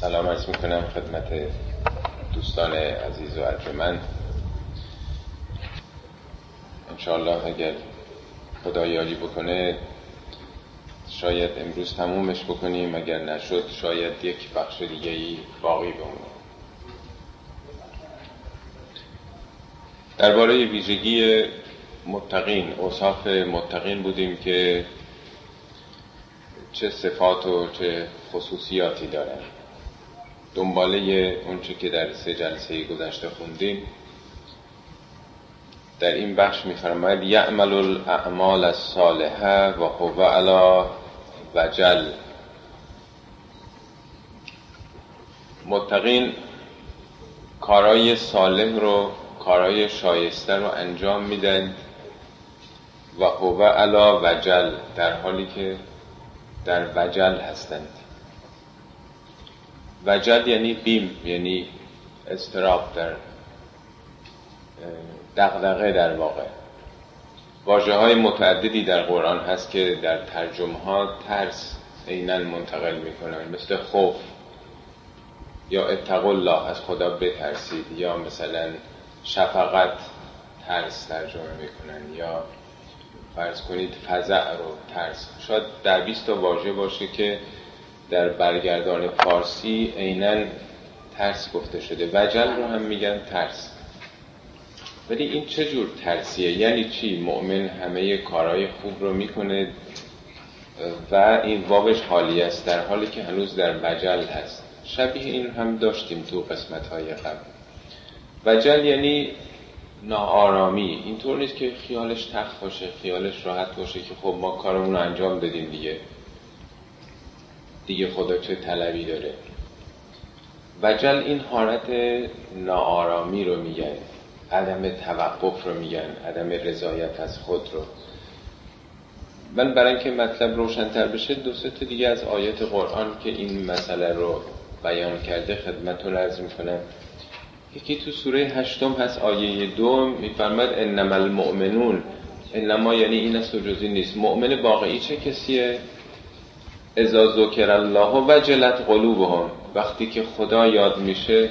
سلام عرض می‌کنم خدمت دوستان عزیز و ارجمند. انشاءالله اگر خدا یاری بکنه شاید امروز تمومش بکنیم اگر نشد شاید یک بخش دیگه ای باقی بمونه. درباره ویژگی متقین اوصاف متقین بودیم که چه صفات و چه خصوصیاتی دارن. دنباله اونچه که در سه جلسه گذشته خوندیم. در این بخش میفرماید یعمل الاعمال الصالحه و هو علا وجل. متقین کارای صالح رو کارای شایسته رو انجام میدن و هو علا وجل در حالی که در وجل هستند. وجل یعنی بیم یعنی استراب در دغدغه در واقع. واجه های متعددی در قرآن هست که در ترجمه ها ترس عینا منتقل می‌کنن مثل خوف یا اتقوا الله از خدا بترسید یا مثلا شفقت ترس ترجمه می‌کنن یا فرض کنید فزع رو ترس. شاید در 20 تا واژه باشه که در برگردان فارسی عینا ترس گفته شده. وجل رو هم میگن ترس. ولی این چه جور ترسیه؟ یعنی چی؟ مؤمن همه کارهای خوب رو می‌کنه و این وابش حالی است در حالی که هنوز در وجل هست. شبیه این هم داشتیم تو قسمت های قبل. وجل یعنی ناآرامی. اینطور نیست که خیالش تخت باشه خیالش راحت باشه که خب ما کارمون رو انجام دادیم دیگه. دیگه خدا چه طلبی داره. وجل این حالت ناآرامی رو میگن عدم توقف رو میگن عدم رضایت از خود رو. من برای اینکه مطلب روشنتر بشه دو سه دیگه از آیات قرآن که این مسئله رو بیان کرده خدمتتون عرض می‌کنم. یکی تو سوره هشتم هست آیه دو میفرماد انما المؤمنون. انما یعنی این است و نیست. مؤمن واقعی چه کسیه؟ اذا ذکر الله وجلت قلوبهم. وقتی که خدا یاد میشه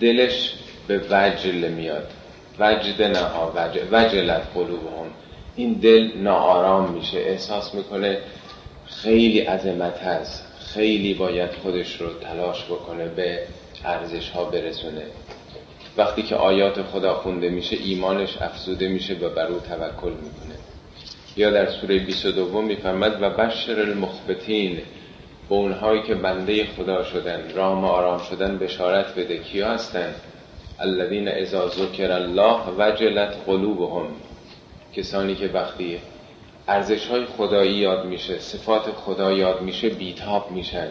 دلش به وجل میاد. وجد نها وجل وجلت قلوبهم. این دل ناآرام میشه. احساس می‌کنه خیلی عظمت هست. خیلی باید خودش رو تلاش بکنه به ارزش ها برسونه. وقتی که آیات خدا خونده میشه ایمانش افزوده میشه و بر او توکل می‌کنه. یا در سوره 22 می‌فهمد و بشر المخبتین به اونهایی که بنده خدا شدن رام آرام شدن بشارت بده کیا هستن؟ الذین اذا ذکر الله وجلت قلوبهم. کسانی که وقتی ارزش های خدایی یاد میشه صفات خدا یاد میشه بیتاب میشن.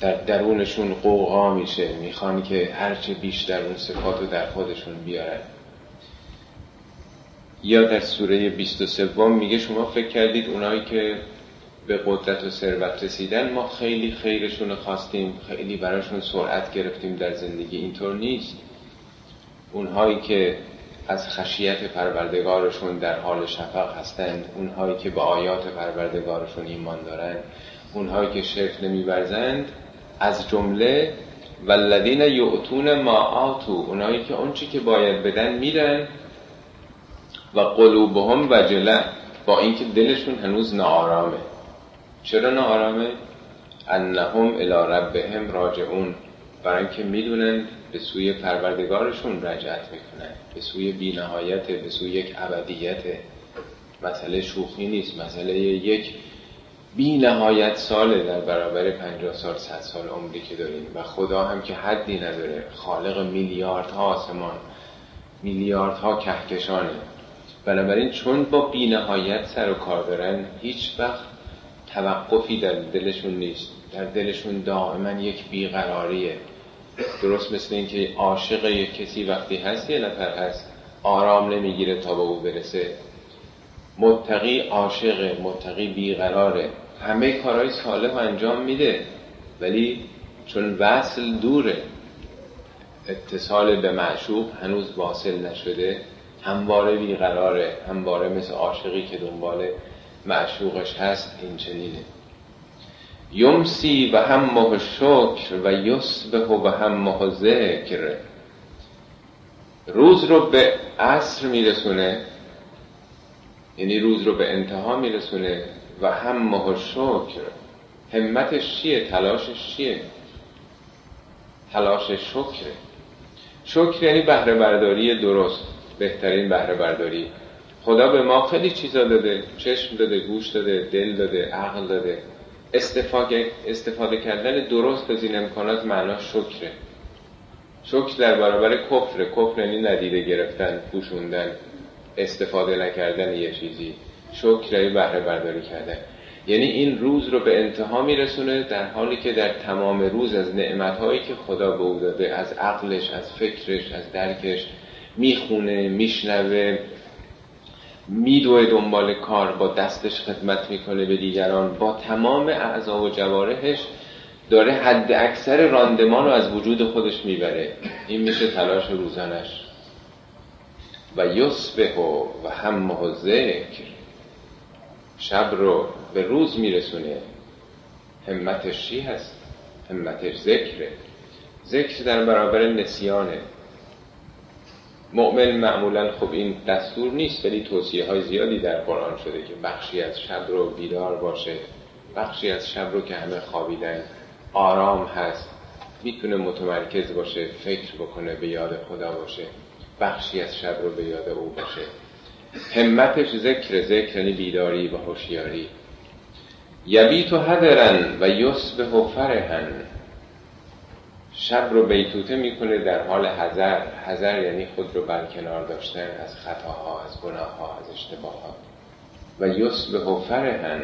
در درونشون قوقا میشه. می‌خوان که هرچه بیشتر اون صفات رو در خودشون بیارن. یا در سوره 23 میگه شما فکر کردید اونایی که به قدرت و ثروت رسیدن ما خیلی خیرشون خواستیم خیلی براشون سرعت گرفتیم در زندگی. اینطور نیست. اونهایی که از خشیت پروردگارشون در حال شفق هستند اونهایی که به آیات پروردگارشون ایمان دارند اونهایی که شرک نمیورزند از جمله والذین یعطون ما آتو اونایی که اون چی که باید بدن میدن و قلوبهم وجله با اینکه دلشون هنوز ناآرامه. چرا ناآرامه؟ انهم الی ربهم راجعون. برای اینکه می‌دونن به سوی پروردگارشون رجعت می‌کنن به سوی بینهایت به سوی یک ابدیت. مسئله شوخی نیست مسئله یک بی نهایت ساله در برابر 50 سال 100 سال عمری که داریم. و خدا هم که حدی نداره. خالق میلیاردها آسمان میلیاردها کهکشانه. بنابراین چون با بی نهایت سر و کار دارن هیچ وقت توقفی در دلشون نیست. در دلشون دائما یک بیقراریه. درست مثل اینکه عاشق یک کسی وقتی هست یه نفر هست آرام نمی‌گیره تا به او برسه. متقی عاشق متقی بیقراره. همه کارهای صالح انجام میده ولی چون وصل دوره اتصال به معشوق هنوز واصل نشده. همواره بیقراره همواره مثل عاشقی که دنبال معشوقش هست این چنینه. یمسی و همه شکر و یصبح و همه ذکر. روز رو به عصر میرسونه یعنی روز رو به انتها میرسونه و همه شکر. همتش چیه؟ تلاشش چیه؟ تلاش شکره شکر یعنی بهره برداری درست. بهترین بهره برداری خدا به ما خیلی چیزا داده. چشم داده گوش داده دل داده عقل داده. استفاده, استفاده کردن درست از این امکانات معنا شکره. شکر در برابر کفر کفر یعنی ندیده گرفتن پوشوندن استفاده نکردن یه چیزی. شکر یعنی بهره برداری کردن. یعنی این روز رو به انتها میرسونه در حالی که در تمام روز از نعمتهایی که خدا به او داده از عقلش از فکرش از درکش می‌خونه میشنوه میدوه دنبال کار با دستش خدمت می‌کنه به دیگران. با تمام اعضا و جوارحش داره حد اکثر راندمان رو از وجود خودش می‌بره. این میشه تلاش روزانش. و یصبح و همه ذکر. شب رو به روز میرسونه. همتش چی هست؟ همتش ذکره. ذکر در برابر نسیانه. مؤمن معمولا خب این دستور نیست ولی توصیه های زیادی در قرآن شده که بخشی از شب رو بیدار باشه بخشی از شب رو که همه خوابیدن آرام هست می‌تونه متمرکز باشه فکر بکنه به یاد خدا باشه بخشی از شب رو به یاد او باشه. همتش ذکر ذکر یعنی بیداری و هوشیاری. یبیت هدرن و یصبح فرحن شب رو بیتوته می‌کنه در حال حذر. حذر یعنی خود رو برکنار داشتن از خطاها از گناهها از اشتباهات و یصبح فرحن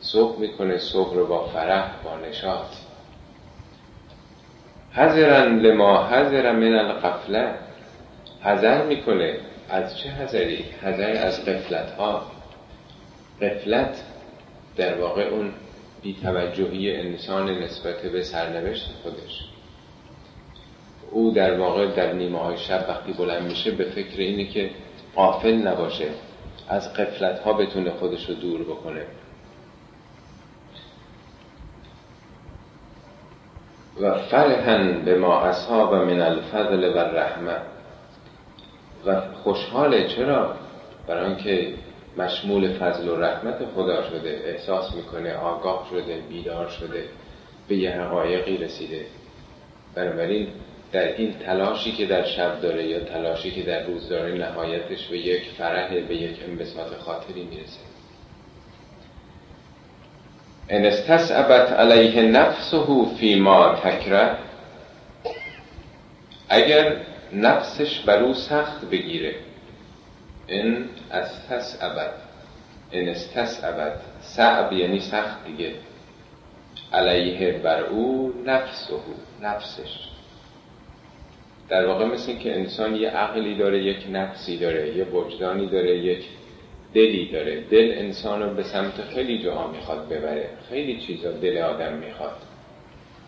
صبح می‌کنه صبح رو با فرح با نشاط. حذرن لما حذر من القفله حذر می‌کنه از چه حذری؟ حذر از قفلت ها قفلت در واقع اون بیتوجهی انسان نسبت به سرنوشت خودش. او در واقع در نیمه های شب وقتی بلند میشه به فکر اینه که قافل نباشه از قفلت ها بتونه خودش رو دور بکنه. و فرحن به ما اصحاب من الفضل و رحمه و خوشحاله چرا؟ برای اینکه مشمول فضل و رحمت خدا شده احساس می‌کنه آگاه شده بیدار شده به یه حقایقی رسیده. بنابراین در این تلاشی که در شب داره یا تلاشی که در روز داره نهایتش به یک فرح به یک انبساط خاطری می‌رسه. ان استصعبت علیه نفسه فیما تکره اگر نفسش بر او سخت بگیره. ان استصعبت ان استصعبت صعب یعنی سخت دیگه. علیه بر او نفسه نفسش. در واقع مثل که انسان یه عقلی داره یک نفسی داره یه وجدانی داره یک دلی داره. دل انسان رو به سمت خیلی جاها می‌خواد ببره. خیلی چیزا دل آدم می‌خواد.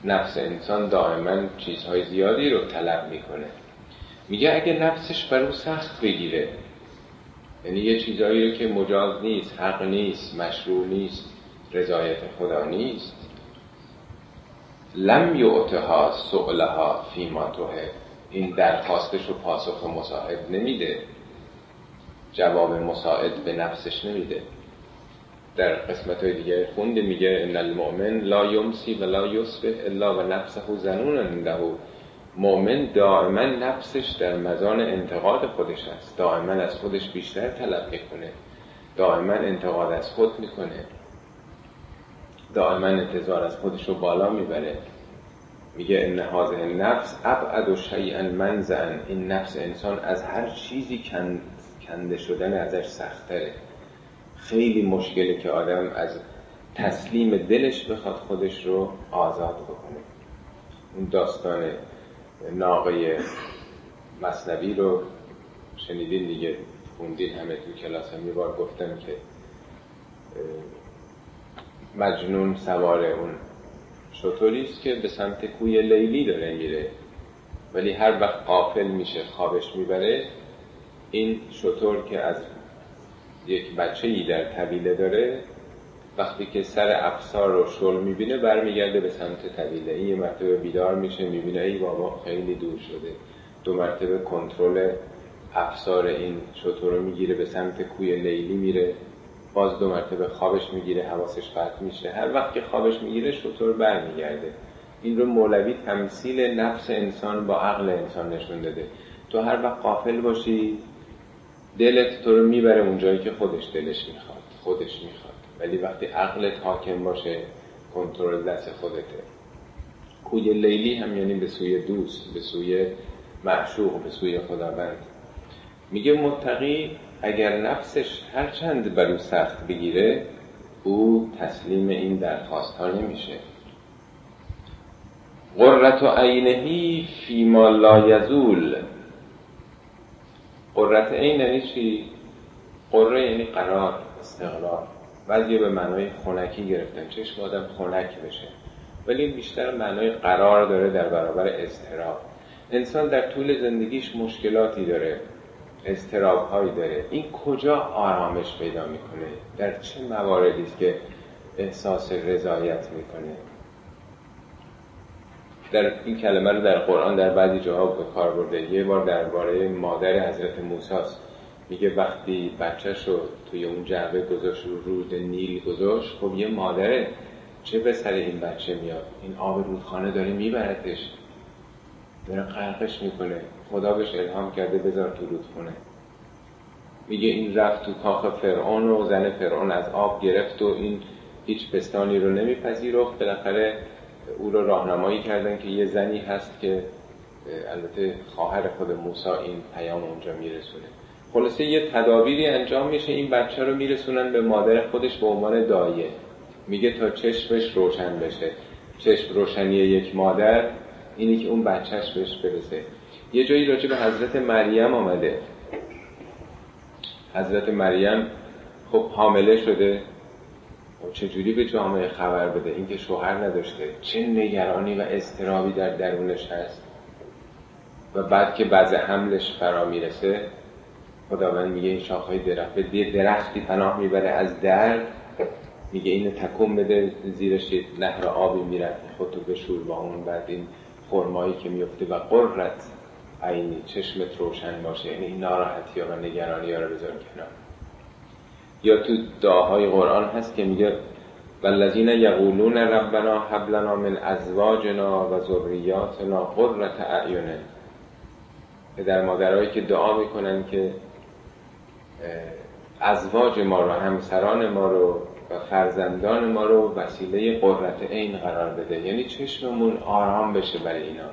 نفس انسان دائما چیزهای زیادی رو طلب می‌کنه. میگه اگه نفسش بر او سخت بگیره یعنی یه چیزایی رو که مجاز نیست حق نیست مشروع نیست رضایت خدا نیست لم یعتها سؤلها فیما توه این درخواستش رو پاسخ مساعد نمیده. جواب مساعد به نفسش نمیده. در قسمت های دیگه خونده میگه ان المؤمن لا یمسی و لا یصبح الا و نفسه زنون عنده. مؤمن دائما نفسش در مزان انتقاد خودش است. دائما از خودش بیشتر طلب می‌کنه. دائما انتقاد از خود می‌کنه. دائما انتظار از خودش رو بالا می‌بره. میگه ان هذه نفس ابعد شیئا منزعا. این نفس انسان از هر چیزی کنده شدن ازش سختره خیلی مشکله که آدم از تسلیم دلش بخواد خودش رو آزاد بکنه. اون داستان ناقه مصنوی رو شنیدین دیگه؟ خوندین همه تو کلاس هم. یه بار گفتم که مجنون سوار اون شطوری است که به سمت کوی لیلی داره میره؟ ولی هر وقت قافل میشه خوابش می‌بره. این شطور که از یک بچه ای در طویله داره وقتی که سر افسار رو شل می‌بینه برمیگرده به سمت طویله این یه مرتبه بیدار میشه می‌بینه ای بابا خیلی دور شده. دو مرتبه کنترل افسار این شطور رو می‌گیره به سمت کوی لیلی میره. باز دو مرتبه خوابش می‌گیره حواسش قطع میشه. هر وقت که خوابش می‌گیره شطور برمیگرده. این رو مولوی تمثیل نفس انسان با عقل انسان نشون داده. تو هر وقت قافل باشی دلت تو رو می‌بره اونجایی که خودش دلش می‌خواد خودش می‌خواد. ولی وقتی عقلت حاکم باشه کنترل دست خودته. کوی لیلی هم یعنی به سوی دوست به سوی معشوق به سوی خداوند. میگه متقی اگر نفسش هر چند بر او سخت بگیره او تسلیم این درخواست ها نمیشه. قررت و عینهی فیما لا یزول. قررت عین یعنی چی؟ قره یعنی قرار استقرار. بعضی به معنای خونکی گرفتن. چشم آدم خونک بشه. ولی بیشتر معنای قرار داره در برابر اضطراب. انسان در طول زندگیش مشکلاتی داره. استراب هایی داره. این کجا آرامش پیدا می‌کنه؟ در چه مواردی است که احساس رضایت می‌کنه؟ در این کلمه رو در قرآن در بعضی جاها به کار برده. یه بار درباره مادر حضرت موسی میگه وقتی بچهش رو توی اون جعبه گذاشت رو رود نیل گذاشت خب یه مادره. چه به سر این بچه میاد؟ این آب رودخانه داره میبردش. داره غرقش می‌کنه. خدا بهش الهام کرده بذار تو رودخونه میگه این رفت تو کاخ فرعون و زن فرعون از آب گرفت و این هیچ پستانی رو نمیپذیرفت. بالاخره او رو راهنمایی کردن که یه زنی هست که البته خواهر خود موسی این پیام اونجا میرسونه. خلاصه یه تدابیری انجام میشه این بچه رو میرسونن به مادر خودش به عنوان دایه. میگه تا چشمش روشن بشه. چشم روشنی یک مادر اینی که اون بچهش بهش برسه. یه جایی راجع به حضرت مریم آمده. حضرت مریم خب حامله شده. و خب چجوری به جامعه خبر بده؟ اینکه شوهر نداشته. چه نگرانی و استرابی در درونش هست. و بعد که بعض حملش فرا می‌رسه خداوند میگه این شاخهای درخت به درختی پناه می‌بره از درد میگه اینو تکون بده زیرش نهر آبی میره خودتو بشور با اون بعد این خرمایی که میفته و قررت. عینی چشمت روشن باشه. یعنی این ناراحتی ها و نگرانی ها رو بذار کنار. یا تو دعاهای قرآن هست که میگه والذین یقولون ربنا هب لنا من ازواجنا و ذریاتنا قرة اعین. در مادرهایی که دعا می‌کنن که ازواج ما رو همسران ما رو و فرزندان ما رو وسیله قررت عین قرار بده. یعنی چشممون آرام بشه برای اینا.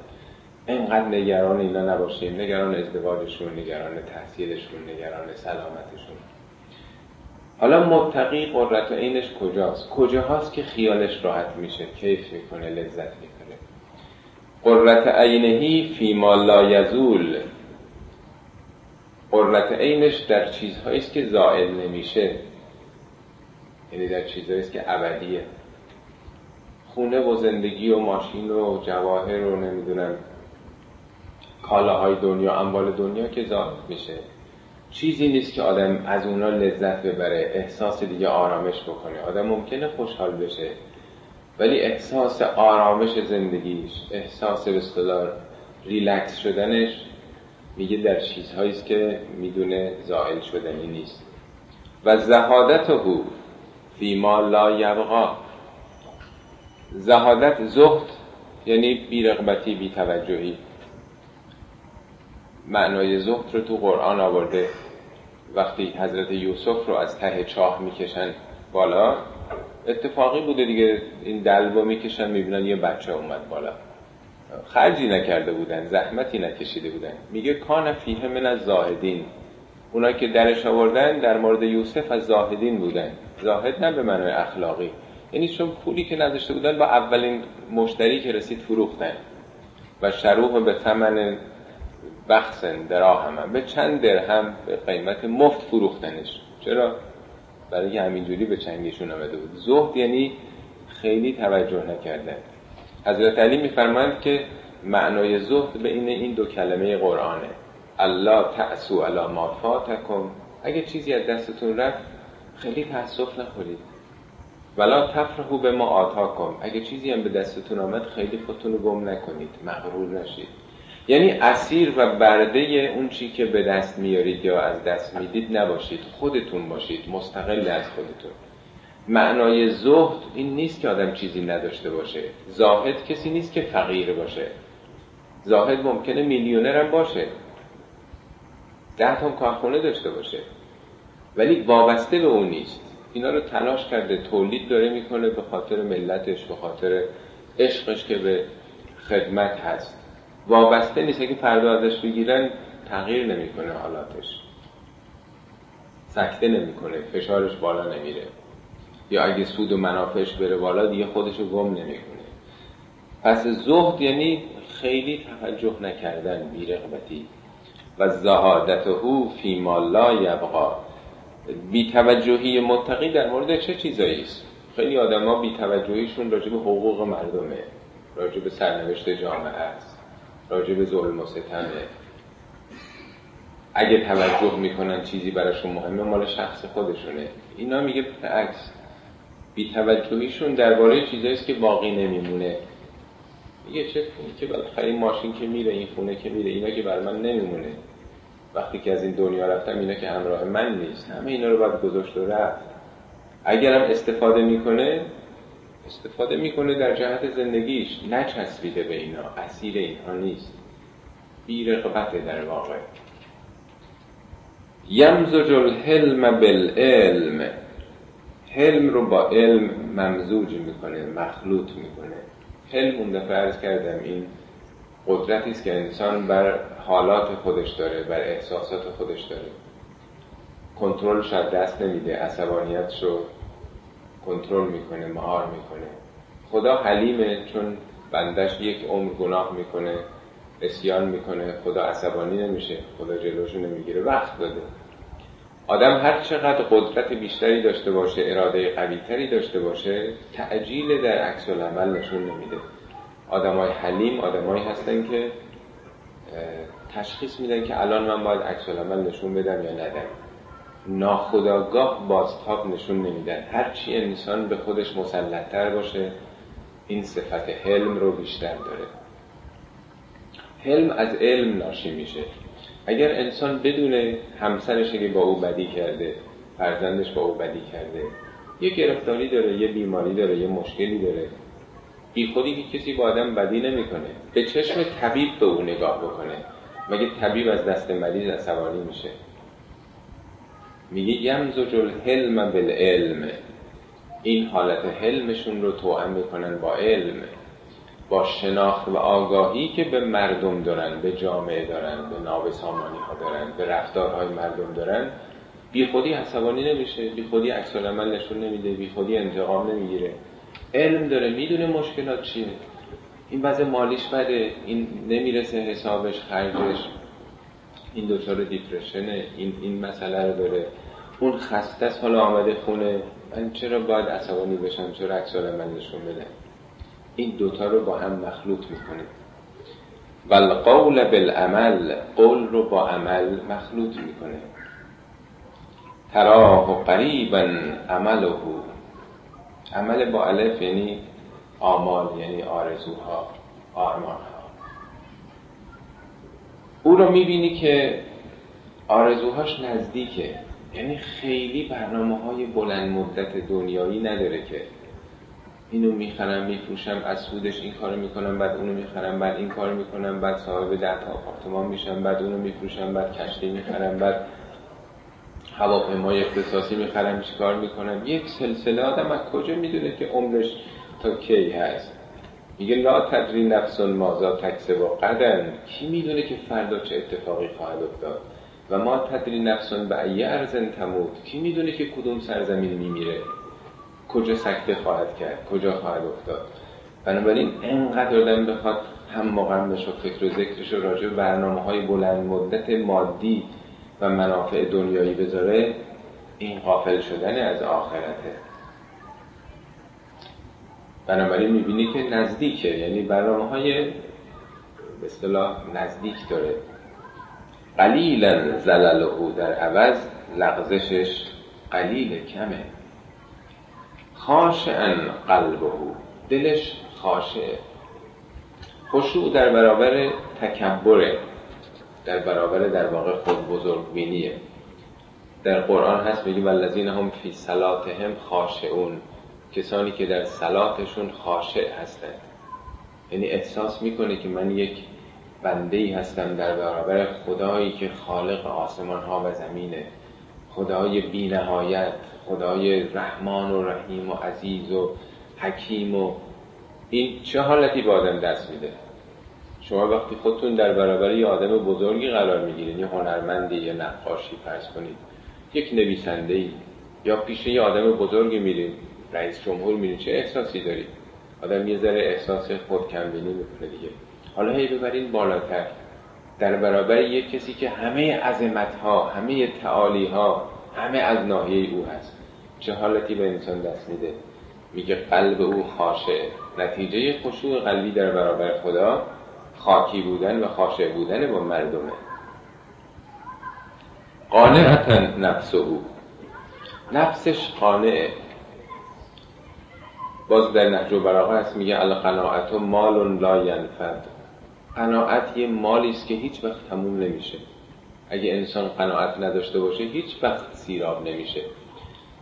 اینقدر نگران اینا نباشیم. نگران ازدواجشون نگران تحصیلشون نگران سلامتشون. حالا متقی قررت عینش کجاست؟ کجاهاست که خیالش راحت میشه؟ کیف می‌کنه؟ لذت می‌کنه قررت عینهی فی ما لا یزول. قررت عینش در چیزهایی است که زائل نمیشه. یعنی در چیزهایی است که ابدیه. خونه و زندگی و ماشین و جواهر و نمی‌دونم کالاهای دنیا اموال دنیا که زائل میشه. چیزی نیست که آدم از اونا لذت ببره احساس دیگه آرامش بکنه. آدم ممکنه خوشحال بشه ولی احساس آرامش زندگیش احساس به ریلکس شدنش میگه در چیزهایی است که می‌دونه زائل شدنی نیست. و زهادت او فیما لا یبقا. زهادت زهد یعنی بیرغبتی بیتوجهی. معنای زهد رو تو قرآن آورده. وقتی حضرت یوسف رو از ته چاه می‌کشن بالا اتفاقی بوده دیگه. این دلوا می‌کشن می‌بینن یه بچه اومد بالا. خرجی نکرده بودن زحمتی نکشیده بودن. میگه کان فیه من از زاهدین. اونا که درش آوردن در مورد یوسف از زاهدین بودن. زاهد نه به معنای اخلاقی. یعنی چون پولی که نذاشته بودن با اولین مشتری که رسید فروختن. و شروع به ثمن بخصن دراهم هم به چند درهم به قیمت مفت فروختنش. چرا؟ برای همینجوری به چنگشون آمده بود. زهد یعنی خیلی توجه نکردن. حضرت علی میفرمایند که معنای زهد به این این دو کلمه قرآنه. الله تعسو علی ما فاتکم. اگه چیزی از دستتون رفت خیلی تاسف نخورید. ولا تفرحو به ما آتا کن اگه چیزی هم به دستتون آمد خیلی خودتون رو گم نکنید. مغرور نشید. یعنی اسیر و برده اون چی که به دست میارید یا از دست می‌دید نباشید. خودتون باشید. مستقل از خودتون. معنای زهد این نیست که آدم چیزی نداشته باشه. زاهد کسی نیست که فقیر باشه. زاهد ممکنه میلیونر هم باشه. ده تا کارخونه داشته باشه. ولی وابسته به اون نیست. اینا رو تلاش کرده تولید داره می‌کنه به خاطر ملتش به خاطر عشقش که به خدمت هست. وابسته نیست. که فردا ازش بگیرن تغییر نمی‌کنه حالاتش. سکته نمی‌کنه. فشارش بالا نمیره. یا اگه سود و منافعش بره بالا دیگه خودشو گم نمی‌کنه. پس زهد یعنی خیلی توجه نکردن بیرغبتی و زهادته فی ما لا یبقا. بیتوجهی متقی در مورد چه چیزایی است؟ خیلی آدما بیتوجهیشون راجع به حقوق مردمه. راجع به سرنوشت جامعه است. راجع به ظلم و ستمه. اگه توجه می‌کنن چیزی براشون مهمه مال شخص خودشونه. اینا میگه عکس. بیتوجهیشون درباره چیزایی که باقی نمیمونه. میگه چه که بالاخره ماشین که میره این خونه که میره اینا که بر من نمیمونه. وقتی که از این دنیا رفتم اینا که همراه من نیست. همه اینا رو باید گذاشت و رفت. اگرم استفاده می‌کنه استفاده می‌کنه در جهت زندگیش نچسبیده به اینا اسیر اینها نیست. بی رقبت در واقع. یمزج الحلم بالعلم. حلم رو با علم ممزوج می‌کنه مخلوط می‌کنه. حلم اون دفعه عرض کردم این قدرتی است که انسان بر حالات خودش داره بر احساسات خودش داره. کنترلش از دست نمیده عصبانیتش رو کنترل می‌کنه مهار می‌کنه. خدا حلیمه چون بندش یک عمر گناه می‌کنه اسیان می‌کنه خدا عصبانی نمیشه خدا جلوشو نمی‌گیره وقت داده. آدم هر چقدر قدرت بیشتری داشته باشه اراده قویتری داشته باشه تعجیل در عکس العمل نشون نمیده. آدمای حلیم آدمایی هستن که تشخیص میدن که الان من باید عکس العمل نشون بدم یا ندم. ناخداگاه بازتاب نشون نمیدن هرچی انسان به خودش مسلطتر باشه این صفت حلم رو بیشتر داره. حلم از علم ناشی میشه. اگر انسان بدون همسرش که با او بدی کرده فرزندش با او بدی کرده یه گرفتاری داره یه بیماری داره یه مشکلی داره. بی خودی که کسی با آدم بدی نمی‌کنه. به چشم طبیب به او نگاه بکنه. مگه طبیب از دست مریض عصبانی میشه؟ میگه یمزج الحلم بالعلم. این حالت حلمشون رو توأم می‌کنن با علم با شناخت و آگاهی که به مردم دارن به جامعه دارن به نابسامانی ها دارن به رفتارهای مردم دارن. بی خودی عصبانی نمیشه بی خودی عکس نشون نمیده بی خودی انتقام نمی‌گیره. علم داره می‌دونه مشکلات چیه. این وضع مالیش بده این نمی‌رسه حسابش خرجش. این دچار دیپرشنه این این مسئله رو داره. اون خسته است حالا آمده خونه من چرا باید عصبانی بشم؟ چرا عکس من نشون بده؟ این دوتا رو با هم مخلوط می‌کنه. و القول بالعمل قول رو با عمل مخلوط می‌کنه. تراه قریبا عمله عمل با الف یعنی آمال یعنی آرزوها آرمانها. او رو می‌بینی که آرزوهاش نزدیکه. یعنی خیلی برنامه های بلند مدت دنیایی نداره که اینو می‌خرم میفروشم از سودش این کارو می‌کنم بعد اونو می‌خرم بعد این کارو می‌کنم بعد صاحب ده تا آپارتمان میشم بعد اونو میفروشم بعد کشتی می‌خرم بعد هواپیمای اختصاصی می‌خرم کار می‌کنم. یک سلسله آدم از کجا می‌دونه که عمرش تا کی هست؟ میگه لا تدری نفس مازا تکسه با قدن. کی می‌دونه که فردا چه اتفاقی خواهد افتاد؟ و ما تدری نفس به ایه ارزن تموت. کی می‌دونه که کدوم سرزمین میمیره؟ کجا سکته خواهد کرد؟ کجا خواهد افتاد؟ بنابراین انقدر آدم بخواد هم مقامش و فکر و ذکرش و راجع برنامه های بلند مدت مادی و منافع دنیایی بذاره این غافل شدن از آخرته. بنابراین می‌بینی که نزدیکه. یعنی برنامه های به اصطلاح نزدیک داره. قلیلا زلله در عوض لغزشش قلیل کمه. خاشعا قلبه دلش خاشعه. خشوع در برابر تکبره. در برابر در واقع خود بزرگ بینیه در قرآن هست میگه والذین هم فی صلاتهم خاشعون. کسانی که در صلاتشون خاشع هستند یعنی احساس می‌کنه که من یک بنده ای هستم در برابر خدایی که خالق آسمان ها و زمینه. خدای بینهایت خدای رحمان و رحیم و عزیز و حکیم و این چه حالتی به آدم دست میده؟ شما وقتی خودتون در برابر یه آدم بزرگی قرار می‌گیرید یه هنرمندی یا نقاشی فرض کنید یک نویسنده ای یا پیش یه آدم بزرگی میرید رئیس جمهور میرید چه احساسی دارید آدم یه ذره احساس خود کمبینی می‌کنه دیگه. حالا هی ببرین بالاتر. در برابر یک کسی که همه عظمت ها همه تعالی ها همه از ناحیه او هست. چه حالتی به انسان دست میده؟ میگه قلب او خاشه نتیجه خشوع قلبی در برابر خدا خاکی بودن و خاشه بودن با مردمه. قانعتا نفس او نفسش قانعه. باز در نهج و براغه هست میگه القناعت مال لا ینفد. قناعت یه مالی است که هیچ وقت تموم نمیشه. اگه انسان قناعت نداشته باشه هیچ وقت سیراب نمیشه.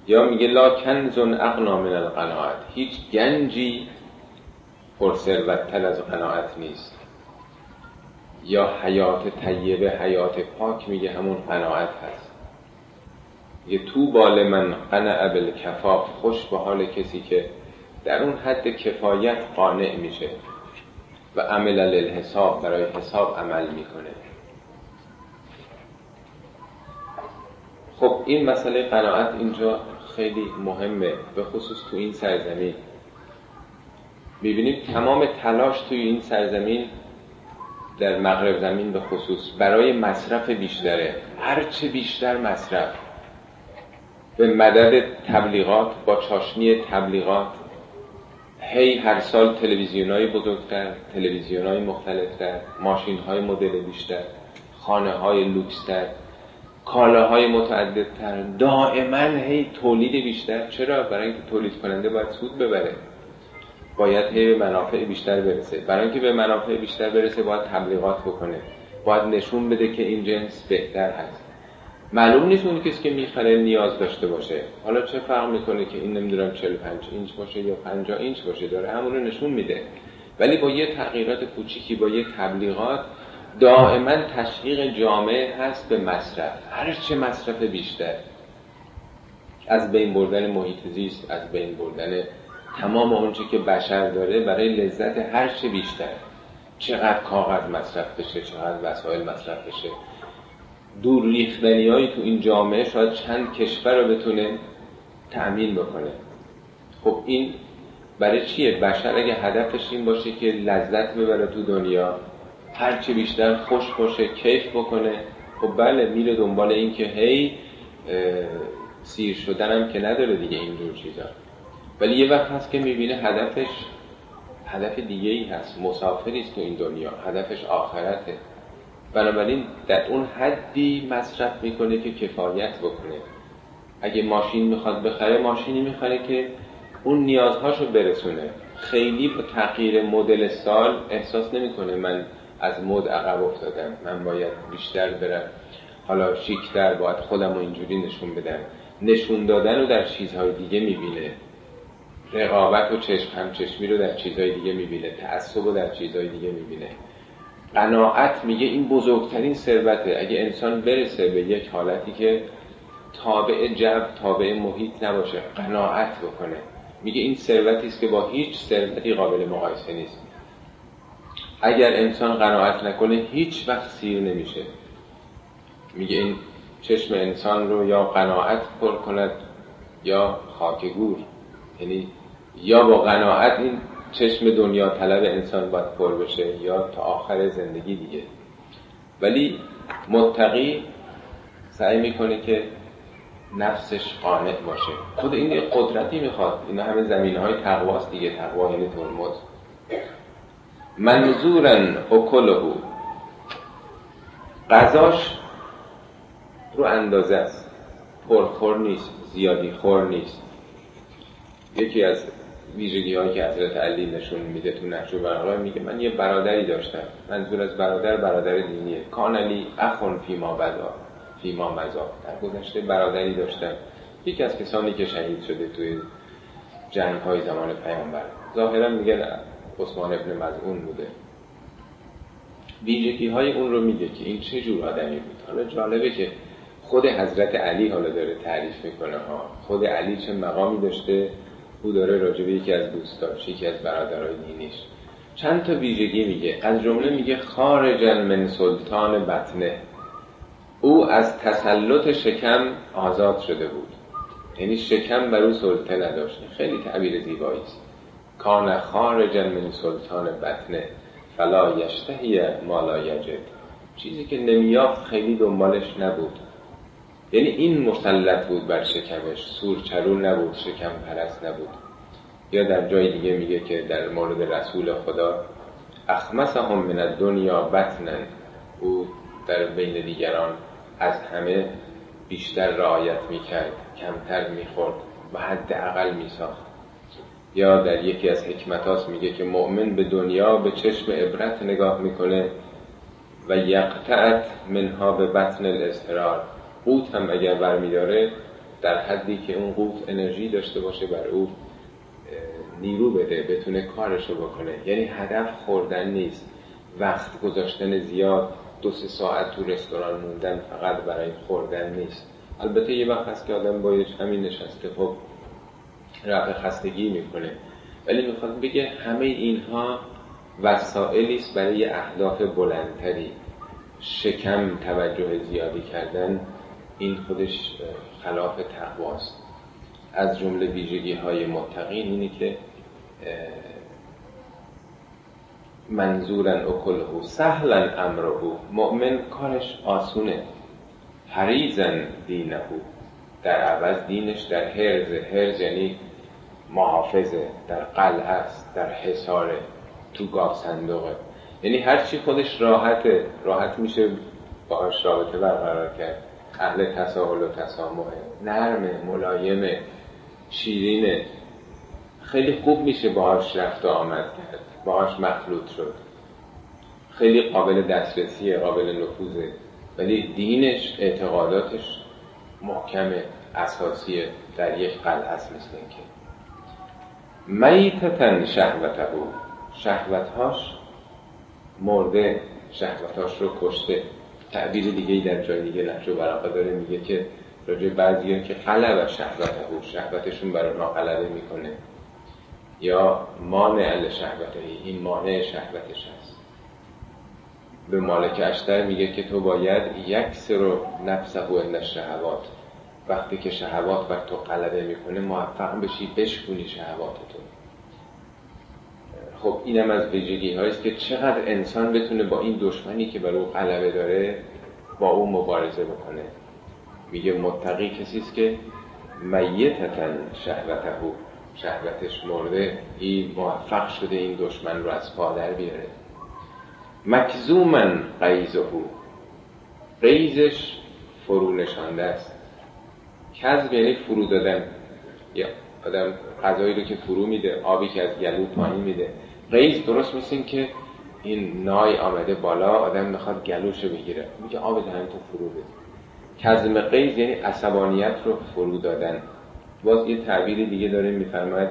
یا میگه لا کنزن اغنا من القناعت. هیچ گنجی پرثروتتر از قناعت نیست. یا حیات طیبه حیات پاک میگه همون قناعت هست. یه تو بال من قنع بالکفاف خوش به حال کسی که در اون حد کفایت قانع میشه و عمل للحساب برای حساب عمل می‌کنه. خب این مسئله قناعت اینجا خیلی مهمه به خصوص تو این سرزمین. می‌بینیم تمام تلاش توی این سرزمین در مغرب زمین به خصوص برای مصرف بیشتره. هرچه بیشتر مصرف. به مدد تبلیغات با چاشنی تبلیغات هی هر سال تلویزیون های بزرگتر تلویزیون های مختلفتر ماشین های مدل بیشتر خانه های لوکستر کالاهای متعددتر. دائما هی تولید بیشتر. چرا؟ برای اینکه تولید کننده باید سود ببره. باید هی به منافع بیشتر برسه. برای اینکه به منافع بیشتر برسه باید تبلیغات بکنه. باید نشون بده که این جنس بهتر هست. معلوم نیست اون کسی که می‌خره نیاز داشته باشه. حالا چه فرق می‌کنه که این نمی‌دونم 45 اینچ باشه یا 50 اینچ باشه؟ داره همون رو نشون میده. ولی با یه تغییرات کوچیکی با یه تبلیغات دائما تشویق جامعه هست به مصرف. هر چه مصرف بیشتر. از بین بردن محیط زیست از بین بردن تمام اونچه که بشر داره برای لذت هر چه بیشتر. چقدر کاغذ مصرف بشه چقدر وسایل مصرف بشه. دور ریختنی هایی تو این جامعه شاید چند کشور رو بتونه تأمین بکنه. خب این برای چیه؟ بشر اگه هدفش این باشه که لذت ببره تو دنیا هرچی بیشتر خوش باشه کیف بکنه خب بله میره دنبال این که هی سیر شدنم که نداره دیگه اینجور چیزا. ولی یه وقت هست که می‌بینه هدفش هدف دیگه ای هست مسافری است تو این دنیا هدفش آخرته. بنابراین در اون حدی مصرف می‌کنه که کفایت بکنه. اگه ماشین می‌خواد بخره ماشینی می‌خره که اون نیازهاشو برسونه. خیلی با تغییر مدل سال احساس نمی‌کنه من از مد عقب افتادم. من باید بیشتر برم. حالا شیکتر باید خودم رو اینجوری نشون بدم. نشون دادن رو در چیزهای دیگه می‌بینه. رقابت و چشم همچشمی رو در چیزهای دیگه می‌بینه. تعصب رو در چیزهای دیگه می‌بینه. قناعت میگه این بزرگترین ثروته. اگه انسان برسه به یک حالتی که تابع جو تابع محیط نباشه قناعت بکنه. میگه این ثروتی است که با هیچ ثروتی قابل مقایسه نیست. اگر انسان قناعت نکنه هیچ وقت سیر نمیشه. میگه این چشم انسان رو یا قناعت پر کند یا خاک گور یعنی یا با قناعت این چشم دنیا طلب انسان باید پر بشه یا تا آخر زندگی دیگه. ولی متقی سعی می‌کنه که نفسش قانع باشه. خود این قدرتی می‌خواد. اینا همه زمینه های تقواست دیگه. تقوا یعنی ترمز. منظورن اکلهو. غذاش رو اندازه است. پرخور نیست. زیادی خور نیست. یکی از ویژگی هایی که حضرت علی نشون میده تو نهج و میگه. من یه برادری داشتم. منظور از برادر برادر دینیه کان علی اخون فیما بدا فیما مزا. در گذشته برادری داشتم. یکی از کسانی که شهید شده توی جنگ های زمان پیامبر. ظاهرا میگن عثمان ابن مزعون بوده. ویژگی های اون رو میگه که این چه جور آدمی بود. حالا جالبه که خود حضرت علی حالا داره تعریف می‌کنه ها. خود علی چه مقامی داشته؟ او داره راجبه یکی از دوستاش یکی از برادرای دینیش چند تا ویژگی میگه. از جمله میگه خارجا من سلطان بطنه. او از تسلط شکم آزاد شده بود. یعنی شکم بر او سلطه نداشت. خیلی تعبیر زیبایی است. کان خارجا من سلطان بطنه. فلا یشتهی مالا یجد. چیزی که نمیافت خیلی دنبالش نبود. یعنی این مسلط بود بر شکمش. سورچرون نبود شکم پرست نبود. یا در جای دیگه میگه که در مورد رسول خدا اخمسهم من دنیا بطنن. او در بین دیگران از همه بیشتر رعایت می‌کرد کمتر می‌خورد و حد اقل میساخت. یا در یکی از حکمتاس میگه که مؤمن به دنیا به چشم عبرت نگاه می‌کنه و یقطعت منها به بطن الاسترار قوت هم اگر برمیداره در حدی که اون قوت انرژی داشته باشه بر او نیرو بده بتونه کارشو بکنه. یعنی هدف خوردن نیست. وقت گذاشتن زیاد دو سه ساعت تو رستوران موندن فقط برای خوردن نیست. البته یه وقت هست که آدم باید همین نشسته خب رفع خستگی می‌کنه. ولی می‌خواد بگه همه اینها وسائلی است برای اهداف بلندتری. شکم توجه زیادی کردن این خودش خلاف تقواست از جمله ویژگی های متقین اینه که منظورن اکلهو سهلا امرهو مؤمن کارش آسونه. حریزن دینهو. در عوض دینش در هرز هرز یعنی محافظه در قلعه است در حساره تو گاف صندوقه. یعنی هر چی خودش راحته راحت میشه باهاش رابطه برقرار کرد. اهل تساهل و تسامحه نرمه ملایمه شیرینه خیلی خوب میشه باهاش رفت و آمد کرد. باهاش مخلوط شد. خیلی قابل دسترسیه قابل نفوذه. ولی دینش اعتقاداتش محکمه اساسیه در یک قلعه است مثل اینکه. میتتن شهوته شهوتهاش مرده شهوتهاش رو کشته. تعبیر دیگه ای در جای دیگه نهج و داره میگه که راجع بعضی که قلب شهوته شهوتشون برای ما غلبه می‌کنه. یا مانع شهوته این مانع شهوتش هست. به مالک اشتر میگه که تو باید یک سر نفسه و اند شهوات وقتی که شهوات بر تو غلبه می‌کنه موفق بشی بشکونی شهواتتو خب اینم از ویژگی است که چقدر انسان بتونه با این دشمنی که بر او غلبه داره با او مبارزه بکنه. میگه متقی کسی است که میتتن شهوته شهوتش مرده این موفق شده این دشمن رو از پادر بیاره. مکزومن قیزه قیزش فرو نشانده است. کذب یعنی فرو دادن یا آدم غذایی رو که فرو میده آبی که از گلو پایین میده. قیز درست مثل که این نای آمده بالا آدم می‌خواد گلوش رو بگیره میگه آب دهن تو فرو بده. کزم قیز یعنی عصبانیت رو فرو دادن. باز یه تعبیر دیگه داره میفرماید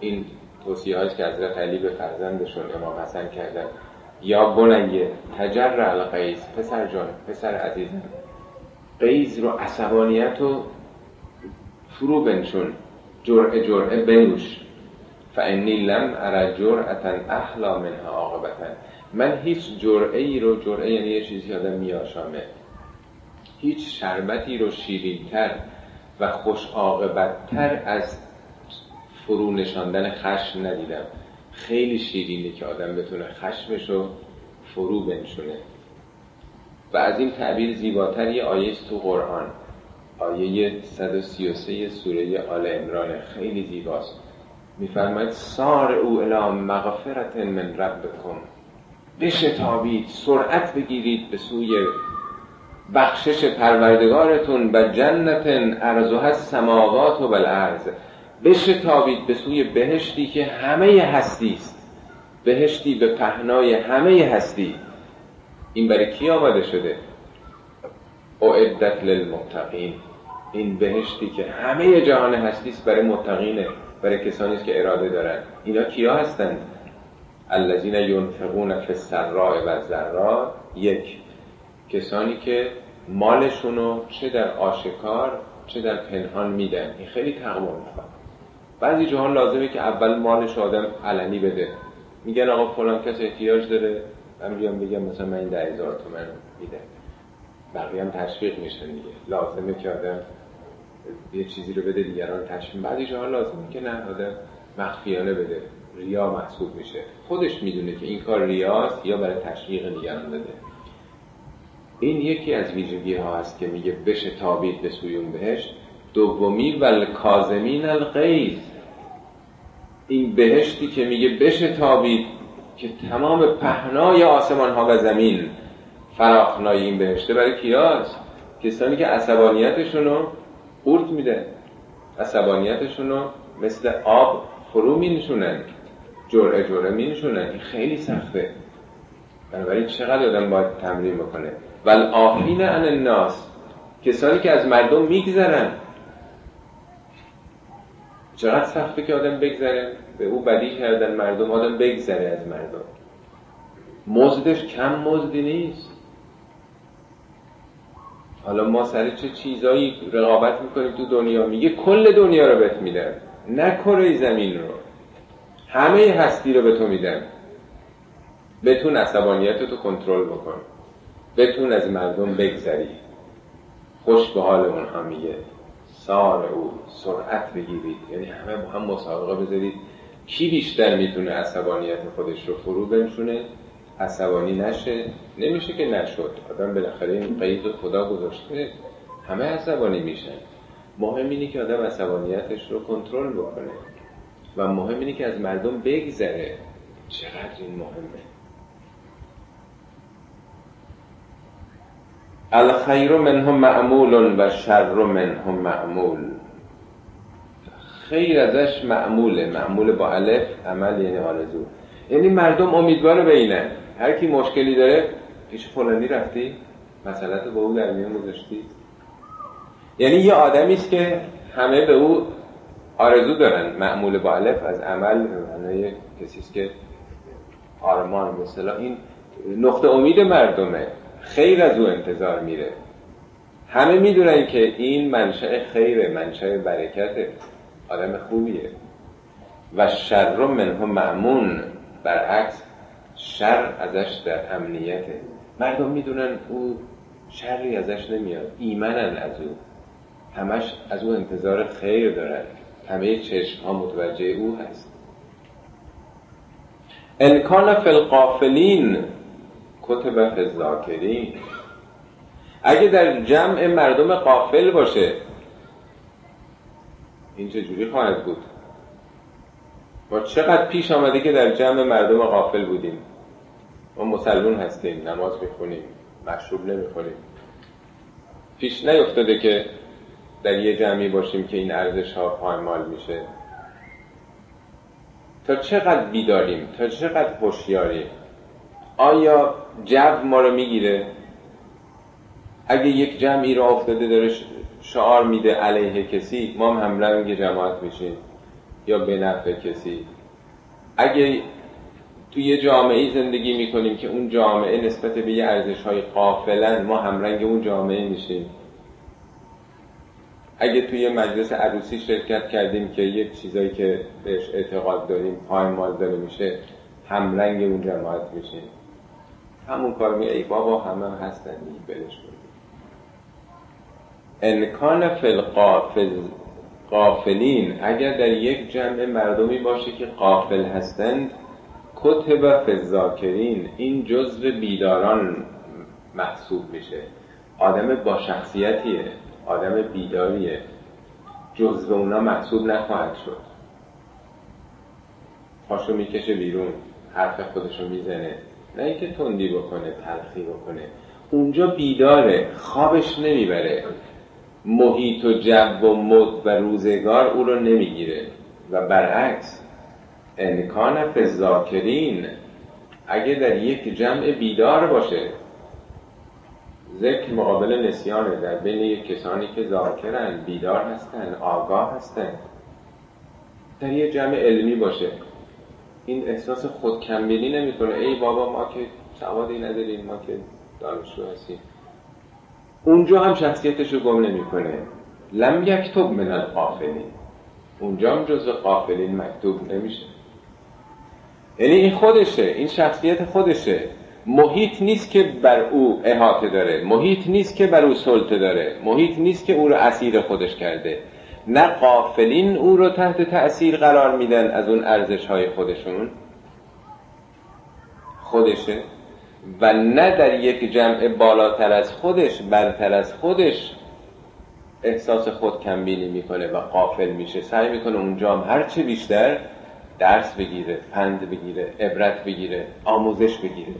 این توصیه هایی که حضرت علی به فرزندشون امام حسن کردن. یا بنیه تجر القیز پسر جان پسر عزیزم. قیز رو عصبانیت رو فرو بنشون. جرعه جرعه بنوش. فانی لم ارى جرعتا احلا منها عاقبتا من هیچ جرعه ای رو جرعه یعنی یه چیزی آدم میاشامه هیچ شربتی رو شیرینتر و خوش عاقبتتر از فرو نشاندن خشم ندیدم. خیلی شیرینه که آدم بتونه خشمش رو فرو بنشونه. و از این تعبیر زیباتر یه آیه تو قرآن. آیه 133 سوره آل عمران. خیلی زیباست. میفرماید سار او الی مغفرت من ربکم. بشتابید سرعت بگیرید به سوی بخشش پروردگارتون و جنت ارزها السماوات و بالارض بشتابید به سوی بهشتی که همه هستی است. بهشتی به پهنای همه هستی. این برای کی آماده شده؟ اعدت للمتقین. این بهشتی که همه جهان هستی است برای متقینه. برای کسانی که اراده دارن اینا کیا هستند؟ الذین ینفقون فی السراء و ضراء یک کسانی که مالشونو چه در آشکار چه در پنهان میدن. این خیلی تقوا می‌خواد. بعضی جاها لازمه که اول مالش آدم علنی بده. میگن آقا فلان کس احتیاج داره. من بیام بگم مثلا من این ده هزار تومن میده. بقیه هم تشویق میشن دیگه. لازمه که آدم یه چیزی رو بده دیگران تشویق بعضی جاها لازمه که نه آدم مخفیانه بده. ریا محسوب میشه. خودش می‌دونه که این کار ریاست یا برای تشویق دیگران بده. این یکی از ویژگی ها هست که میگه بشه تابید به سوی اون بهشت. دومی ول کازمین الغیظ. این بهشتی که میگه بشه تابید که تمام پهنای آسمان ها و زمین فراخنای این بهشته برای کیاست کسانی که عصبانیتشون رو قورت میده. عصبانیتشون رو مثل آب فرو مینشونن جرعه جرعه مینشونن این خیلی سخته. بنابراین چقدر آدم باید تمرین بکنه؟ ول آفین عن الناس. کسانی که از مردم میگذرن. چقدر سخته که آدم بگذره؟ به او بدی کردن مردم آدم بگذره از مردم. مزدش کم مزدی نیست. حالا ما سر چه چیزایی رقابت می‌کنیم تو دنیا؟ میگه کل دنیا رو بهت میدن. نه کره زمین رو. همه هستی رو به تو میدن. بتون عصبانیت رو کنترل بکن. بتون از مردم بگذری. خوش به حال اونها میگه. سار او سرعت بگیرید. یعنی همه با هم مسابقه بذارید. کی بیشتر می‌تونه عصبانیت خودش رو فرو بنشونه؟ عصبانی نشه. نمیشه که نشد. آدم بالاخره این قید خدا گذاشته. همه عصبانی میشن. مهم اینه که آدم عصبانیتش رو کنترل بکنه. و مهم اینه که از مردم بگذره چقدر این مهمه. الخیر منهم معمول و شر منهم معمول. خیر ازش معموله. معمول با الف عمل یعنی آرزو. یعنی مردم امیدوار به اینه هر کی مشکلی داره پیش فلانی رفتی مسئلت با او در میان گذاشتی. یعنی یه آدمی است که همه به او آرزو دارن. معمول با الف از عمل معنای کسی است که آرمان مثلا این نقطه امید مردمه. خیر از او انتظار میره. همه می‌دونن که این منشأ خیره منشأ برکته. آدم خوبیه. و شر منهم معمون. برعکس شر ازش در امنیته مردم می‌دونن او شری ازش نمیاد. ایمنن از او. همش از او انتظار خیر دارن. همه چشم ها متوجه او هست. انکان فی القافلین کتب فی اگه در جمع مردم قافل باشه. این چجوری خواهد بود؟ چقدر پیش آمده که در جمع مردم قافل بودیم؟ ما مسلمون هستیم نماز می‌خونیم مشروب نمی‌خوریم. پیش نیفتاده که در یه جمعی باشیم که این ارزش ها پایمال میشه. تا چقدر بیداریم تا چقدر هوشیاریم آیا جو ما رو می‌گیره؟ اگه یک جمعی رو افتاده داره شعار میده علیه کسی ما هم همرنگ جماعت میشیم. یا به نفع کسی. اگه تو یه جامعه زندگی می‌کنیم که اون جامعه نسبت به یه ارزش های قافلن ما همرنگ اون جامعه میشیم. اگه توی یه مجلس عروسی شرکت کردیم که یه چیزایی که بهش اعتقاد داریم پایمال داره میشه همرنگ اون جماعت میشیم. همون کار می ای بابا همه هم هستن. بلش انکان قافلین اگر در یک جمع مردمی باشه که قافل هستند کتب فزاکرین این جزو بیداران محسوب میشه. آدم با شخصیتیه آدم بیداریه. جزو اونا محسوب نخواهد شد. پاشو می‌کشه بیرون حرف خودشو می‌زنه. نه اینکه تندی بکنه تلخی بکنه. اونجا بیداره خوابش نمی‌بره. محیط و جو و مد و روزگار او رو نمی‌گیره. و برعکس انکان فزاکرین اگه در یک جمع بیدار باشه ذکر مقابل نسیانه. در بین یک کسانی که ذاکرن بیدار هستن آگاه هستن در یک جمع علمی باشه. این احساس خودکمبینی نمی‌کنه. ای بابا ما که سوادی نداریم ما که دانشجو هستیم. اونجا هم شخصیتش رو گم نمی‌کنه. لم یکتب من القافلین. اونجا هم جزو قافلین مکتوب نمیشه. یعنی این خودشه این شخصیت خودشه. محیط نیست که بر او احاطه داره. محیط نیست که بر او سلطه داره. محیط نیست که او رو اسیر خودش کرده. نه قافلین او رو تحت تأثیر قرار میدن از اون ارزش های خودشون. خودشه. و نه در یک جمع بالاتر از خودش برتر از خودش احساس خود کمبینی می‌کنه و قافل میشه. سعی می‌کنه اونجا هم هرچه بیشتر درس بگیره پند بگیره عبرت بگیره آموزش بگیره.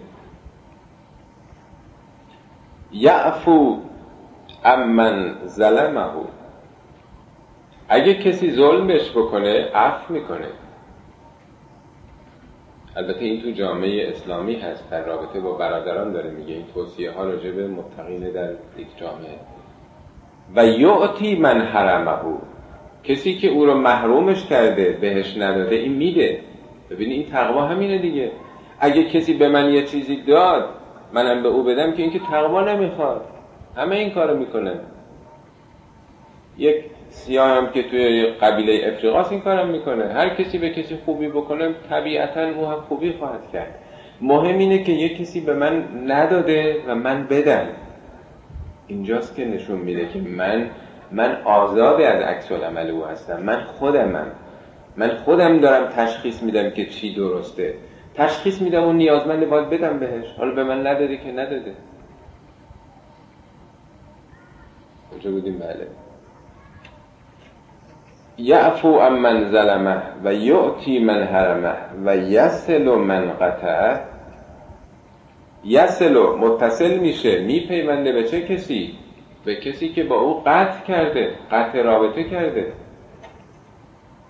یعفو امن ظلمه. اگه کسی ظلمش بکنه عفو می‌کنه. البته این تو جامعه اسلامی هست در رابطه با برادران داره میگه. این توصیه ها راجع به متقین در یک جامعه. و یعطی من حرمه. کسی که او رو محرومش کرده بهش نداده این میده ببینی این تقوا همینه دیگه. اگه کسی به من یه چیزی داد منم به او بدم که اینکه تقوا نمی‌خواد. همه این کارو می‌کنه یک سیاه هم که توی قبیله افریقاس این کارم می‌کنه. هر کسی به کسی خوبی بکنه طبیعتا او هم خوبی خواهد کرد. مهم اینه که یک کسی به من نداده و من بدم. اینجاست که نشون میده که من من آزاد از عکس العمل او هستم. من خودمم من خودم دارم تشخیص میدم که چی درسته. تشخیص میدم اون نیازمند باید بدم بهش. حالا به من نداده که نداده. کجا بودیم؟ بله. یعفو ام من ظلمه و یعطی من حرمه و یسل من قطعه. یسل متصل میشه میپیونده به چه کسی؟ به کسی که با او قطع کرده قطع رابطه کرده.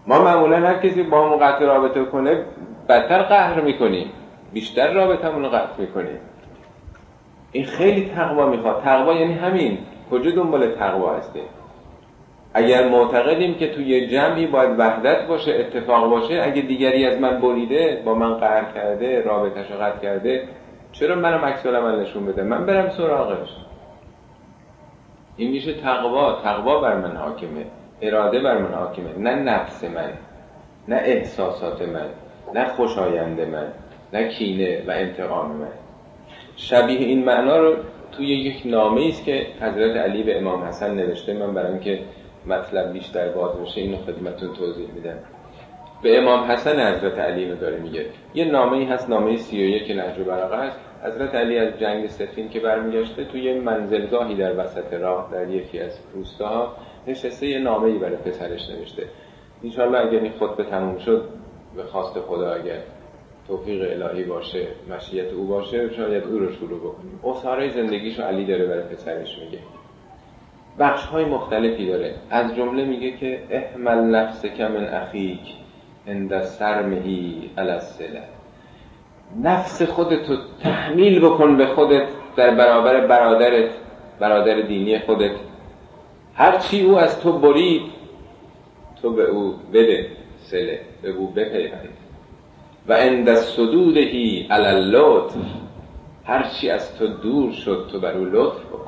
ما معمولا هر کسی با همون قطع رابطه کنه بدتر قهر می‌کنیم بیشتر رابطه رو قطع می‌کنیم. این خیلی تقوا می‌خواد. تقوا یعنی همین. کجا دنبال تقوا هستیم؟ اگر معتقدیم که توی جمعی باید وحدت باشه اتفاق باشه اگه دیگری از من بریده با من قهر کرده رابطش رو قطع کرده چرا منم عکس من نشون بده؟ من برم سراغش. این میشه تقوا. تقوا بر من حاکمه. اراده بر من حاکمه. نه نفس من نه احساسات من نه خوشایند من نه کینه و انتقام من. شبیه این معنا رو توی یک نامه است که حضرت علی به امام حسن نوشته من برای اینکه مطلب بیشتر باز بشه اینو خدمتتون توضیح میدم. به امام حسن حضرت علی رو داره میگه. یه نامه ای هست نامه 31 نهج البلاغه است حضرت علی از جنگ سفین که برمیگشته توی منزلگاهی در وسط راه در یکی از روستاها نشسته یه نامه ای برای پسرش نوشته. انشالله اگر این خطبه تموم شد به خواست خدا اگر توفیق الهی باشه مشیت او باشه شاید او رو شروع بکنیم. اصحاره زندگیشو علی داره برای پسرش میگه. بخش های مختلفی داره. از جمله میگه که احمل نفس من اخیک اند سرمهی الاسله نفس خودتو تحمیل بکن به خودت در برابر برادرت برادر دینی خودت. هرچی او از تو برید تو به او بده سله به او بپیوند. و اند صدودهی علی اللطف. هرچی از تو دور شد تو بر او لطف بکن.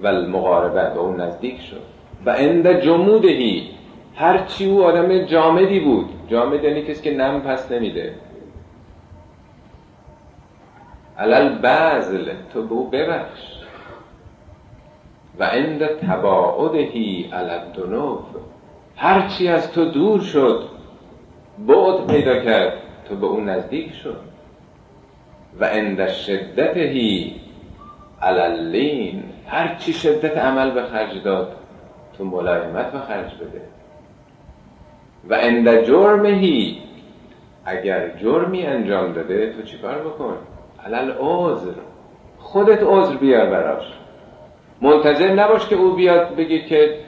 و المقاربه به اون نزدیک شد. و اند جمودهی هرچی او آدم جامدی بود جامد یعنی کسی که نم پس نمیده. علل بزل تو به او ببخش. و اند تباعدهی علل دنوف هرچی از تو دور شد بعد پیدا کرد تو به اون نزدیک شد. و اند شدتهی علالین هر چی شدت عمل به خرج داد تو ملایمت به خرج بده. و اند جرمهی اگر جرمی انجام داده تو چیکار بکن؟ علل عذر خودت عذر بیار براش. منتظر نباش که او بیاد بگه که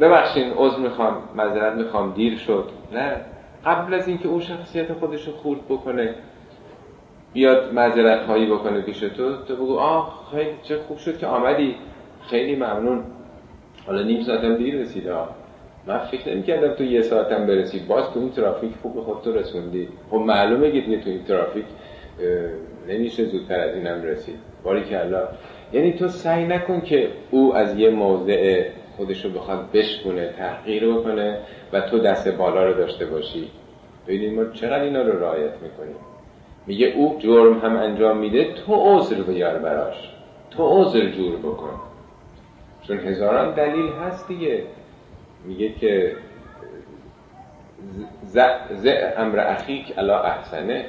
ببخشین عذر می‌خوام معذرت می‌خوام دیر شد. نه قبل از اینکه اون شخصیت خودش رو خورد بکنه بیاد معذرت هایی بکنه پیش تو تو بگو آه خیلی چه خوب شد که آمدی. خیلی ممنون. حالا نیم ساعتم دیر رسید آه. من فکر نمی کردم تو یه ساعتم برسی. باز تو این ترافیک خوب خود تو رسوندی. خب معلومه که تو این ترافیک نمیشه زودتر از اینم رسید باری که الله یعنی تو سعی نکن که او از یه موضع خودش رو بخواد بشکونه تحقیر بکنه و تو دست بالا رو داشته باشی. ببینید ما چقدر اینا رو رعایت می‌کنیم. میگه او جرم هم انجام میده تو عذر بیار براش. تو عذر جور بکن. چون هزاران دلیل هست دیگه. میگه که ز, ز امر اخیک الا احسنه.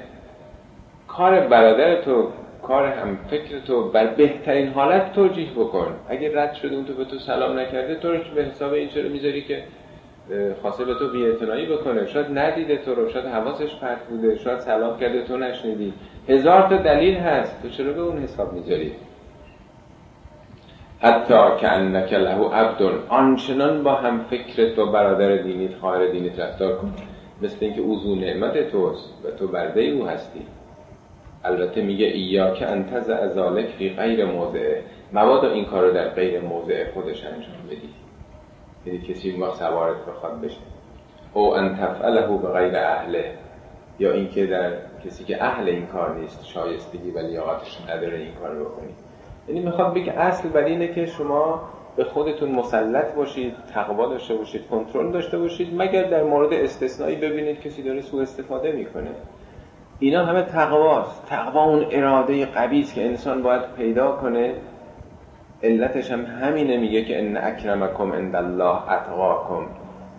کار برادر تو کار هم فکر تو بر بهترین حالت توجیه بکن. اگه رد شده اون تو به تو سلام نکرده تو رو به حساب این چرا می‌ذاری که خواسته به تو بیعتنایی بکنه. شاید ندیده تو رو شاید حواسش پرت بوده شاید سلام کرده تو نشنیدی. هزار تا دلیل هست. تو چرا به اون حساب می‌ذاری؟ حتی که انک له عبد آنچنان با هم فکرت و برادر دینیت خواهر دینیت رفتار کن. مثل اینکه اوزو نعمت توست و تو برده او هستی. البته میگه ایا که انتز ازالک فی غیر موضعه. مبادا این کار رو در غیر موضع خودش انجام بدی. یعنی کسی اون وقت سوارت بخواد بشه. او ان تفعله به غیر اهله یا اینکه در کسی که اهل این کار نیست شایستگی و لیاقتش نداره این کار رو بکنی. یعنی می‌خواد بگه اصل بر اینه که شما به خودتون مسلط باشید تقوا داشته باشید کنترل داشته باشید مگر در مورد استثنایی ببینید کسی داره سوء استفاده می‌کنه. اینا همه تقواست. تقوا اون اراده قوی که انسان باید پیدا کنه. علتش هم همینه میگه که ان اکرمکم عند الله اتقاکم.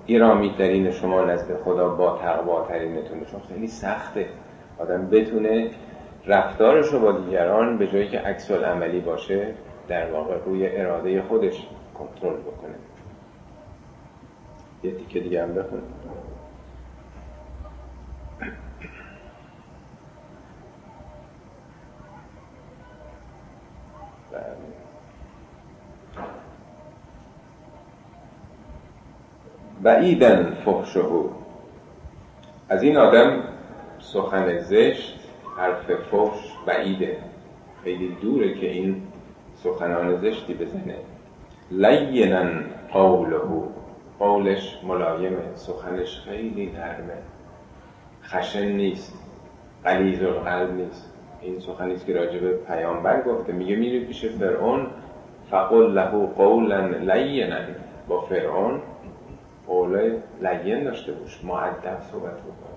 ایرامید شما نزد خدا با تقوا ترینتون. چون خیلی سخته. آدم بتونه رفتارش رو با دیگران به جایی که عکس عملی باشه در واقع روی اراده خودش کنترل بکنه. یه تیکه دیگه هم بخون بعیدن فحشه از این آدم سخن زشت حرف فحش بعیده. خیلی دوره که این سخنان زشتی بزنه. لینن قوله. قولش ملایمه سخنش خیلی نرمه. خشن نیست قلیز القلب نیست. این سخنیست که راجب پیامبر گفته. میگه میره پیش فرعون فقل له قولا لینا. با فرعون قول لین داشته باش معدب صحبت بکن.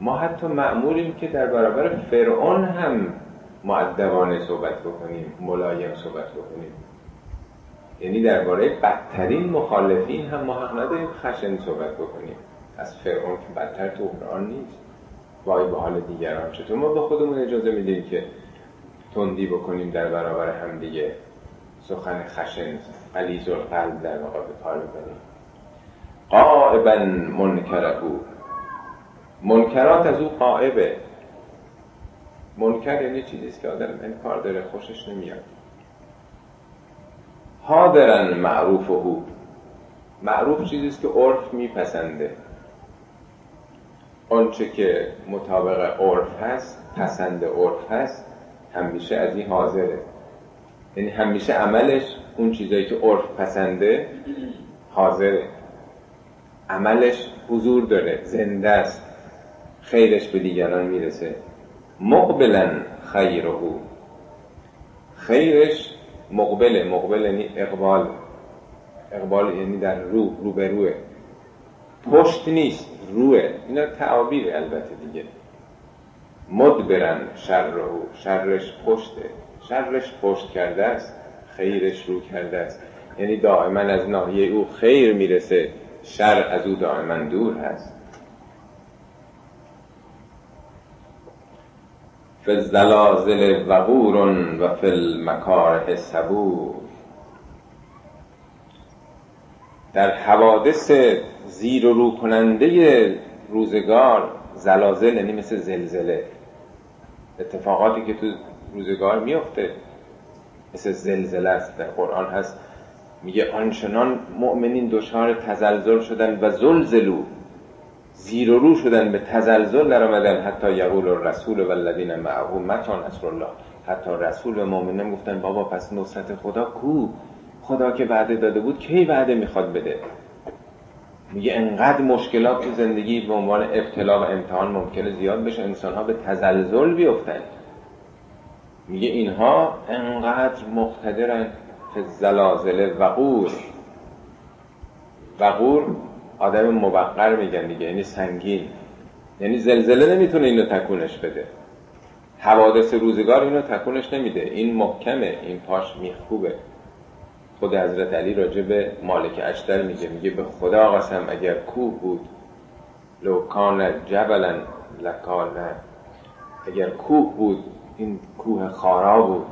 ما حتی معمولیم که در برابر فرعون هم معدبانه صحبت بکنیم ملایم صحبت بکنیم. یعنی درباره بدترین مخالفین هم ما حق نداریم خشن صحبت بکنیم. از فرعون که بدتر تو قرآن نیست. وای به حال دیگران چطور ما به خودمون اجازه میدیم که تندی بکنیم در برابر هم دیگه سخن خشن قلیز قلب در به کار ببریم قائبا منکره منکرات از او قائبه منکر یعنی چیزیست که آدم انکار داره خوشش نمیاد. حاضرن معروف او معروف چیزیست که عرف میپسنده. آنچه که مطابق عرف هست پسند عرف هست همیشه از این حاضره. یعنی همیشه عملش اون چیزایی که عرف پسنده حاضره. عملش حضور داره زنده است. خیرش به دیگران می‌رسه. مقبلا خیره خیرش مقبله مقبل یعنی اقبال. اقبال یعنی در رو رو به روه پشت نیست روه. اینا تعابیر البته دیگه. مدبرن شره شرش پشته. شرش پشت کرده است خیرش رو کرده است. یعنی دائما از ناحیه او خیر می‌رسه. شر از او دائما دور هست. فی الزلازل وقور و فی المکاره صبور در حوادث زیر و رو کننده روزگار زلازل یعنی مثل زلزله. اتفاقاتی که تو روزگار میفته مثل زلزله است. در قرآن هست میگه آنچنان مؤمنین دچار تزلزل شدن و زلزلو زیر و رو شدن به تزلزل در آمدن. حتی یقول الرسول و الذین معه متى نصر الله حتی رسول و مؤمنین گفتن بابا پس نصرت خدا کو؟ خدا که وعده داده بود کی وعده می‌خواد بده؟ میگه انقدر مشکلات تو زندگی به عنوان ابتلا و امتحان ممکنه زیاد بشه انسان ها به تزلزل بیفتن. میگه اینها انقدر مقتدرن. زلازل وقور. وقور آدم موقر میگن دیگه یعنی سنگین. یعنی زلزله نمی‌تونه اینو تکونش بده. حوادث روزگار اینو تکونش نمیده. این محکمه این پاش میخوبه. خود حضرت علی راجع به مالک اشتر میگه میگه به خدا قسم اگر کوه بود لو کان جبلا لکان. اگر کوه بود این کوه خارا بود.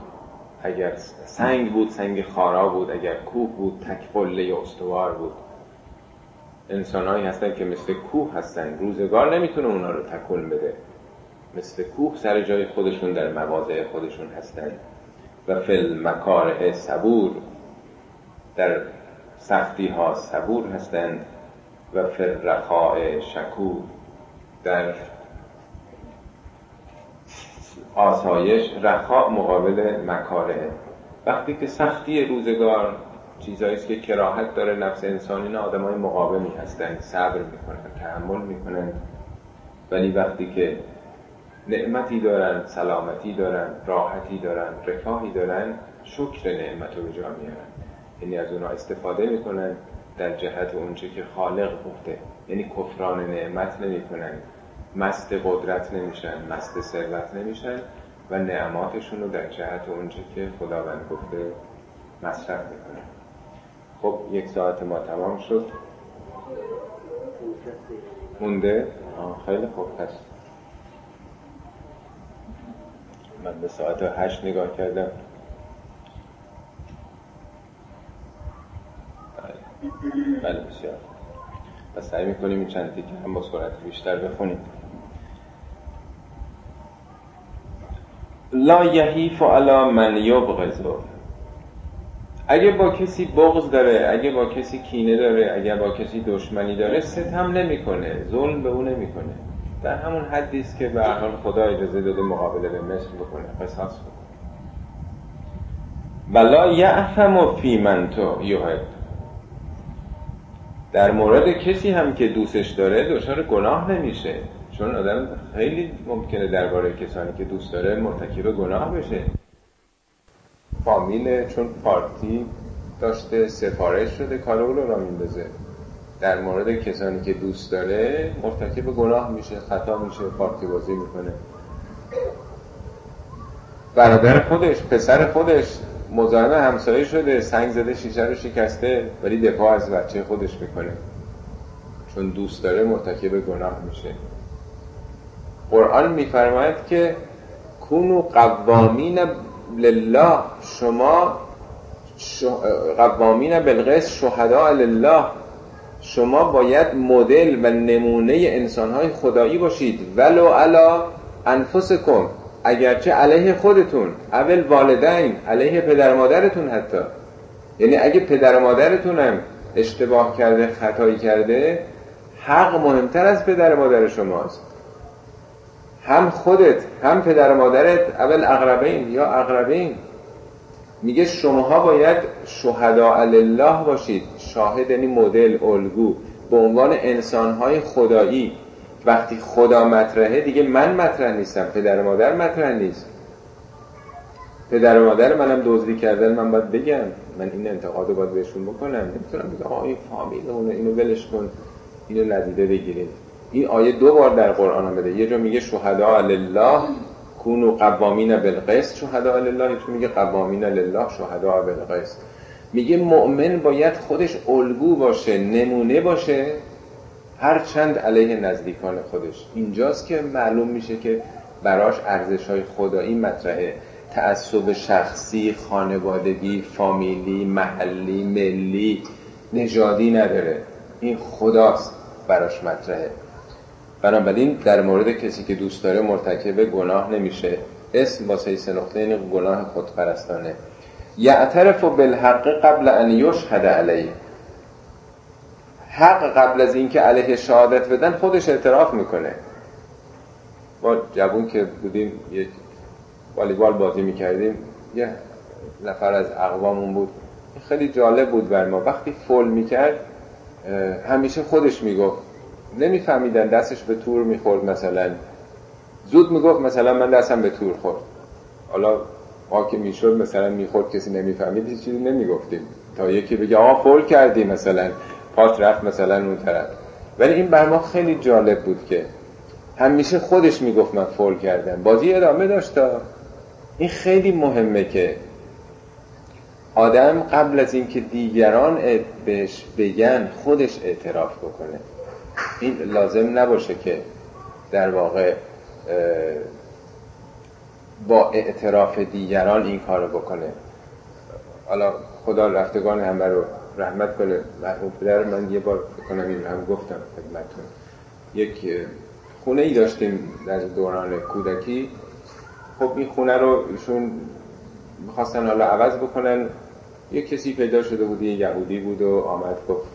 اگر سنگ بود سنگ خارا بود اگر کوه بود تک قله استوار بود. انسانهایی هستن که مثل کوه هستن. روزگار نمی‌تونه اونا رو تکون بده. مثل کوه سر جای خودشون در مواضع خودشون هستن. و فل مکاره صبور. در سختی ها صبور هستند و فرخاء شکور. در آسایش رخاء مقابل مکاره. وقتی که سختی روزگار چیزایی است که کراهت داره نفس انسانی نه آدم های مقاومی هستند صبر می‌کنن تحمل می‌کنن. ولی وقتی که نعمتی دارن سلامتی دارن راحتی دارن رفاهی دارن شکر نعمت رو به جا میارن. یعنی از اونها استفاده می‌کنن در جهت اونچه که خالق گفته. یعنی کفران نعمت نمی‌کنن. مست قدرت نمیشن مست ثروت نمیشن و نعماتشون رو در جهت اونچه که خداوند گفته مصرف می‌کنن خب یک ساعت ما تمام شد. مونده؟ خیلی خوب هست من به ساعت هشت نگاه کردم. بله. بسیار. پس سعی می‌کنیم این چند تیکه هم با سرعت بیشتر بخونیم. لا یحیف علی من یبغضو اگه با کسی بغض داره اگه با کسی کینه داره اگه با کسی دشمنی داره ستم نمی‌کنه ظلم به اون نمی‌کنه. در همون حدی که به حال خدا اجازه داده مقابله به مثل بکنه قصاص بکنه. ولا یعفم فی من تو یحب. در مورد کسی هم که دوستش داره دچار گناه نمیشه. چون آدم خیلی ممکنه درباره کسانی که دوست داره مرتکب گناه بشه. فامیل چون پارتی داشته سفارش شده کار رو را میندازه. در مورد کسانی که دوست داره مرتکب گناه میشه خطا میشه پارتی بازی می‌کنه. برادر خودش پسر خودش مزاحم همسایه شده سنگ زده شیشه رو شکسته ولی دفاع از بچه خودش می‌کنه. چون دوست داره مرتکب گناه میشه. قرآن میفرماید که کونو قوامین لله شما قوامین بالقسط شهداء لله. شما باید مدل و نمونه انسانهای خدایی باشید. ولو علا انفسکم اگرچه علیه خودتون اول والدین علیه پدر مادرتون حتی. یعنی اگه پدر مادرتون هم اشتباه کرده خطایی کرده حق مهمتر از پدر مادر شماست. هم خودت هم پدر مادرت اول اقربین یا اقربین. میگه شماها باید شهداء الله باشید. شاهد یعنی مدل الگو. به عنوان انسانهای خدایی. وقتی خدا مطرحه دیگه من مطرح نیستم. پدر مادر مطرح نیست. پدر و مادر منم دزدی کردن من باید بگم. من این انتقاد رو باید بهشون بکنم. نمی‌تونم بگم آقا این فامیل اونه اینو ولش کن. اینو ندیده بگیرید. این آیه دو بار در قرآن آمده یه جا میگه شهدا لله کونو قوامین بالقسط. شهدا لله یه میگه قوامین لله شهدا بالقسط. میگه مؤمن باید خودش الگو باشه نمونه باشه هر چند علیه نزدیکان خودش. اینجاست که معلوم میشه که براش ارزش های خدایی مطرحه. تعصب شخصی خانوادگی فامیلی محلی ملی نژادی نداره. این خداست براش مطرحه. بنابراین در مورد کسی که دوست داره مرتکب گناه نمیشه. اسم واسه سه نقطه این گناه خودپرستانه. یعترف بالحق قبل ان یشهد علیه. حق قبل از اینکه علیه شهادت بدن خودش اعتراف می‌کنه. ما جوون که بودیم یک والیبال بازی می‌کردیم. یه نفر از اقوامون بود. خیلی جالب بود بر ما. وقتی فول می‌کرد همیشه خودش می‌گفت. نمیفهمیدن دستش به تور می‌خورد مثلا. زود می‌گفت مثلا من دستم به تور خورد. حالا ما که می‌شد مثلا می‌خورد کسی نمی‌فهمید هیچ چیزی نمی‌گفتیم. تا یکی بگه آقا فول کردی مثلا پات رفت مثلا اون طرف. ولی این بر ما خیلی جالب بود که همیشه خودش می‌گفت من فول کردم. بازی ادامه داشت. این خیلی مهمه که آدم قبل از اینکه دیگران بهش بگن خودش اعتراف بکنه. این لازم نباشه که در واقع با اعتراف دیگران این کارو بکنه. حالا خدا رفتگان همه رو رحمت کنه. مرحوم پدر من یه بار بکنم این هم گفتم خدمتتون. یک خونه ای داشتیم در دوران کودکی. خب این خونه رو ایشون می‌خواستن حالا عوض بکنن. یه کسی پیدا شده بود یه یهودی بود و آمد گفت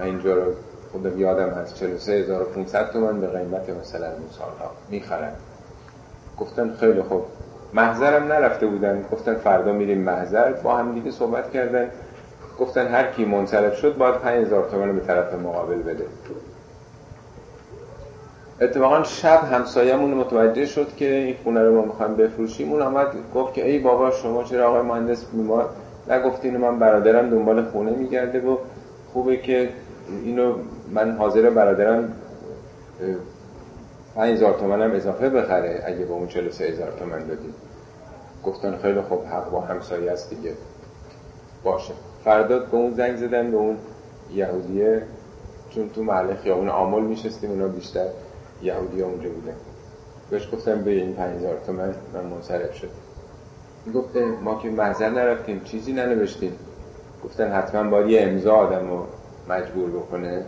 اینجا رو خودم یادم هست 43500 تومن به قیمت مثلا اون سالها می‌خرن گفتن خیلی خوب. محضرم نرفته بودن. گفتن فردا میریم محضر. با هم دیگه صحبت کردن. گفتن هر کی منصرف شد باید 5000 تومن به طرف مقابل بده. اتفاقا شب همسایمون متوجه شد که این خونه رو ما می‌خوایم بفروشیم. اون آمد گفت که ای بابا شما چرا آقای مهندس ما نگفتین من برادرم دنبال خونه میگرده و خوبه که اینو من حاضر برادرم 5000 تومن هم اضافه بخره اگه با اون 43 هزار تومن بدیم گفتن خیلی خوب حق با همسایه است دیگه. باشه. فردا به اون زنگ زدن به اون یهودیه چون تو محله خیابون آمل میشستیم اونا بیشتر یهودی ها اونجا بودن. بهش گفتم به این 5000 تومن من منصرف شد گفت ما که محضر نرفتیم چیزی ننوشتیم. گفتن حتما باید یه امضا آدم رو مجبور بکنه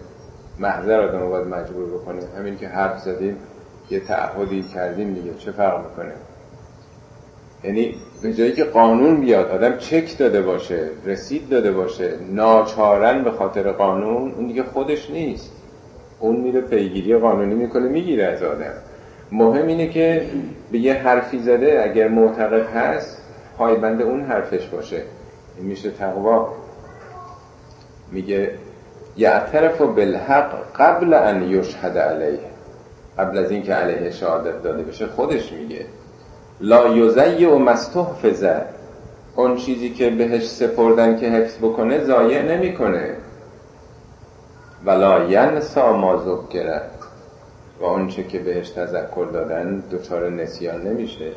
محضر آدم رو باید مجبور بکنه. همین که حرف زدیم یه تعهدی کردیم دیگه. چه فرق می‌کنه؟ یعنی به جایی که قانون بیاد آدم چک داده باشه رسید داده باشه ناچارن به خاطر قانون اون دیگه خودش نیست. اون میره پیگیری قانونی می‌کنه می‌گیره از آدم. مهم اینه که به یه حرفی زده اگر معتقد هست پایبند اون حرفش باشه. این میشه تقوا. میگه یعترف بالحق قبل ان یشهد علیه. قبل از اینکه علیه شهادت داده بشه خودش میگه. لا یزی و مستحفظه اون چیزی که بهش سپردن که حفظ بکنه ضایع نمی‌کنه. ولا ینسا ما ذکره و آنچه که بهش تذکر دادن دچار نسیان نمیشه.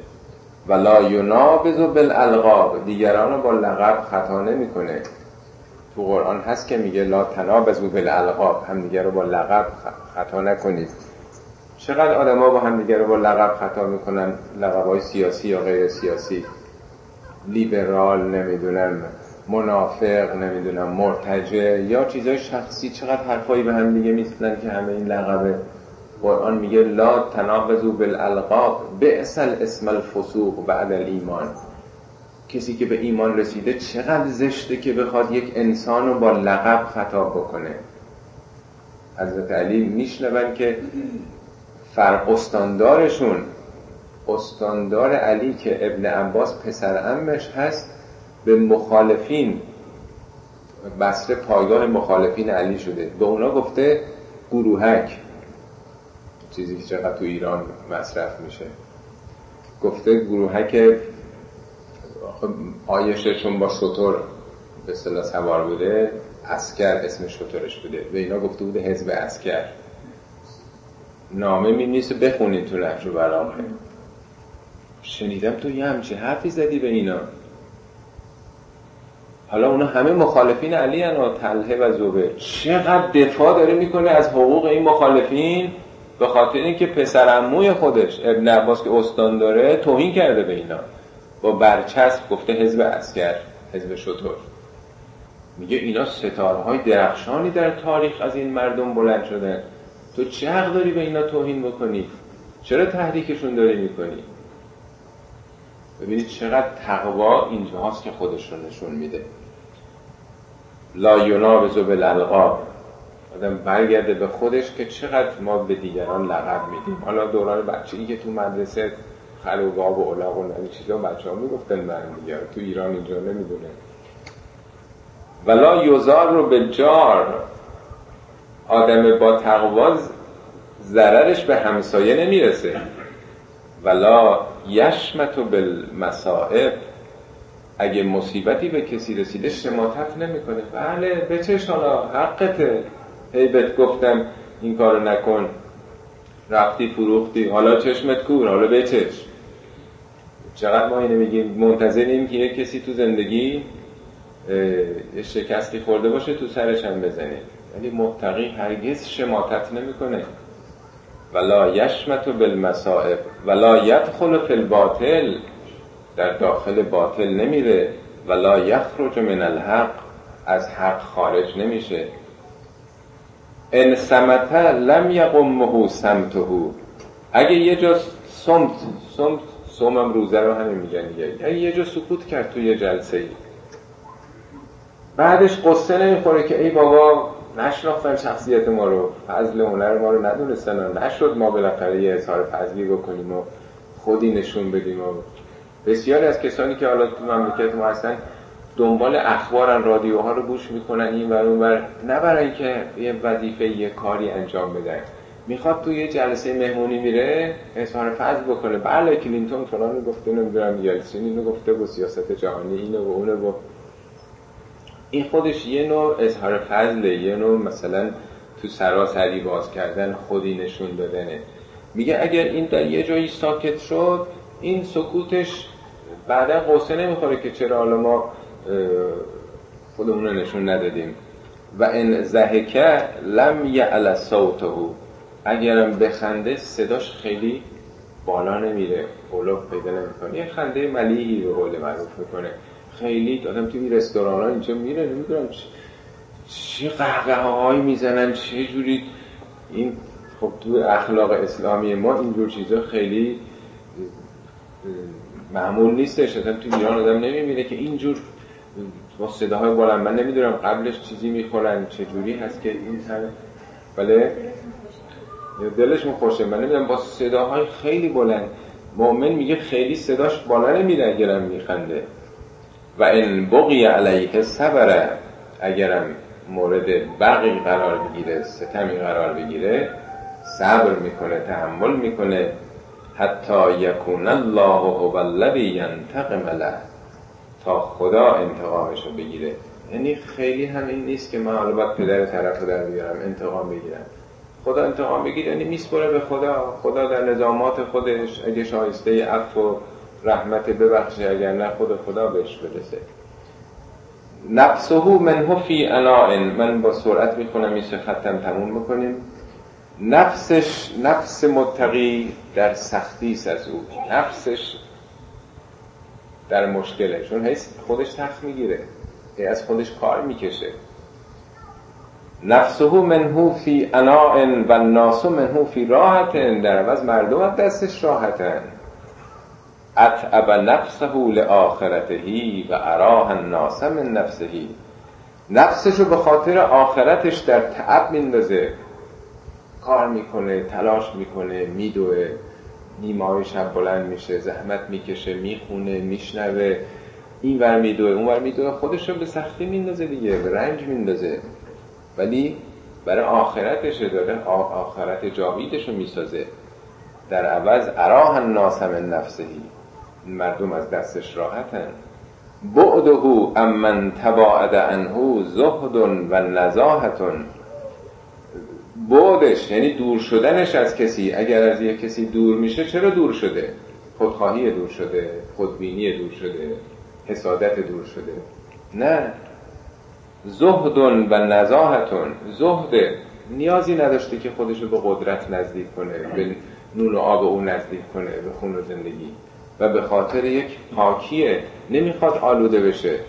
ولا ینابذ بالالقاب دیگران رو با لقب خطا نمی‌کنه. تو قرآن هست که میگه لا تنابذوا بالالقاب هم دیگر رو با لقب خطا نکنید. چقدر آدما با هم دیگر رو با لقب خطا می‌کنن؟ لقب های سیاسی یا غیر سیاسی؟ لیبرال نمی‌دونم منافق نمی‌دونم مرتجع یا چیزای شخصی. چقدر حرفایی به هم دیگه می‌زنن که همه این لقبه قرآن میگه لا تناقضوا بالالقاب بئس اسم الفسوق بعد الایمان کسی که به ایمان رسیده چقدر زشته که بخواد یک انسان رو با لقب خطاب بکنه. حضرت علی میشنون که فرق استاندارشون استاندار علی که ابن عباس پسر امش هست به مخالفین بسره پایگاه مخالفین علی شده. به اونا گفته گروهک. چیزی که چقدر تو ایران مصرف میشه. گفته گروهک آیشه چون با شطور به صلاح سوار بوده اسکر اسم شطورش بوده. به اینا گفته بوده حزب اسکر نامه می نیست بخونید تو نفر برامه شنیدم تو یه همچی حرفی زدی به اینا. حالا اونا همه مخالفین علی و تله و زبه چقدر دفاع داره می‌کنه از حقوق این مخالفین؟ به خاطر اینکه پسر خودش ابن عباس که استان داره توهین کرده به اینا. با برچسب گفته حزب اسکر حزب شطور میگه اینا ستارهای درخشانی در تاریخ از این مردم بلند شدن. تو چه حق داری به اینا توهین بکنی؟ چرا تحریکشون داری می‌کنی؟ ببینید چقدر تقوا اینجاست که خودش رو نشون میده. لا ینابذ بالالقاب آدم برگرده به خودش که چقدر ما به دیگران لقب میدیم. حالا دوران بچگی که تو مدرسه خلوگاب و علاق و این چیزا بچه ها می‌گفتن من دیگر تو ایران اینجا نمی‌دونه ولا یوزار رو به جار آدم با تقوا ضررش به همسایه نمی‌رسه. ولا یشمت و بالمصائب. اگه مصیبتی به کسی رسیده شماتت نمی‌کنه. بله بچش حالا حقته. هی گفتم این کارو نکن. رفتی فروختی حالا چشمت کور حالا بچش. چقدر ما اینو میگیم؟ منتظریم که یک کسی تو زندگی شکستی خورده باشه تو سرش هم بزنه. ولی متقی هرگز شماتت نمی‌کنه. ولا یشمت بالمصائب ولا یدخل فی الباطل. در داخل باطل نمیره. ولا یخرج من الحق از حق خارج نمیشه. ان سمت لم یقمه سمته. اگه یه جا سمت سمت سومم روزه رو همین میگن دیگه. یه جا سکوت کرد توی جلسه ای بعدش قصه نمی‌خوره که ای بابا نشناختن شخصیت ما رو. فضل هنر ما رو ندونستن نشد ما بالاخره یه اظهار فضلی بکنیم و خودی نشون بدیم و بسیاری از کسانی که حالا تو مملکت ما هستن دنبال اخبارن رادیوها رو گوش می‌کنن این ور اون ور. نه برای اینکه یه وظیفه یه کاری انجام بدن. می‌خواد تو یه جلسه مهمونی میره اظهار فضل بکنه. بله کلینتون فلان گفته نمی‌دونم یلسین اینو گفته با سیاست جهانی اینو و اونو و این خودش یه نوع اظهار فضله یه نوع مثلا تو سراسری باز کردن خودی نشون دادنه. میگه اگر این در یه جایی ساکت شد این سکوتش بعدا قصه نمی‌خوره که چرا حالا ما خودمون رو نشون ندادیم. و ان زهکه لم یعل صوته. اگرم بخنده صداش خیلی بالا نمیره قلوب پیدا نمی‌کنه. یه خنده ملیحی به قول معروف می‌کنه. خیلی آدم توی رستوران ها اینجا میره نمی‌دونم چه قهقه هایی می‌زنن چه جوری. این خب تو اخلاق اسلامی ما اینجور چیزا خیلی معمول نیستش. آدم تو ایران آدم نمی‌بینه که اینجور با صداهای بلند. من نمی‌دونم قبلش چیزی می‌خورن چه جوری هست که این همه بله؟ دلشون خوشه من نمی‌دونم با صداهای خیلی بلند. مؤمن میگه خیلی صداش بالا نمیره اگرم میخنده. و این بقی علیه صبره اگرم مورد بقی قرار بگیره ستمی قرار بگیره صبر می‌کنه تحمل می‌کنه. حتی یکون الله هو الذی ینتقم له. تا خدا انتقامش رو بگیره. یعنی خیلی هم این نیست که من حالا باید پدر طرف رو در بیارم انتقام بگیرم. خدا انتقام بگیره یعنی میسپره به خدا. خدا در نظامات خودش اگه شایسته عفو و رحمت ببخشه اگر نه خود خدا بهش برسه. نفسه منه فی اناء من با سرعت می‌خونم این ختم تموم می‌کنیم نفسش نفس متقی در سختی از او. نفسش در مشکله چون خودش تخت می‌گیره. از خودش کار می‌کشه. نفسه منهو فی اناء و الناس منهو فی راحت در عوض مردم از دستش راحتن. اتعب نفسه لآخرتهی و اراه الناس من نفسهی نفسشو به خاطر آخرتش در تعب میندازه. کار می‌کنه تلاش می‌کنه میدوه. نیمای شب بلند میشه زحمت می‌کشه می‌خونه میشنوه. این ور میدوه اون ور میدوه. خودش رو به سختی میندازه دیگه به رنج میندازه. ولی برای آخرتش داره آخرت جاویدش رو می‌سازه. در عوض اراه الناس من نفسهی مردم از دستش راحتن. بعده امن تباعد عنه زهد و نزاهتون بعدش یعنی دور شدنش از کسی. اگر از یک کسی دور میشه چرا دور شده؟ خودخواهی دور شده خودبینی دور شده حسادت دور شده. نه. زهد و نزاهتون. زهد نیازی نداشته که خودش رو به قدرت نزدیک کنه به نون و آب او نزدیک کنه به خون و زندگی. و به خاطر یک پاکیه نمی‌خواد آلوده بشه.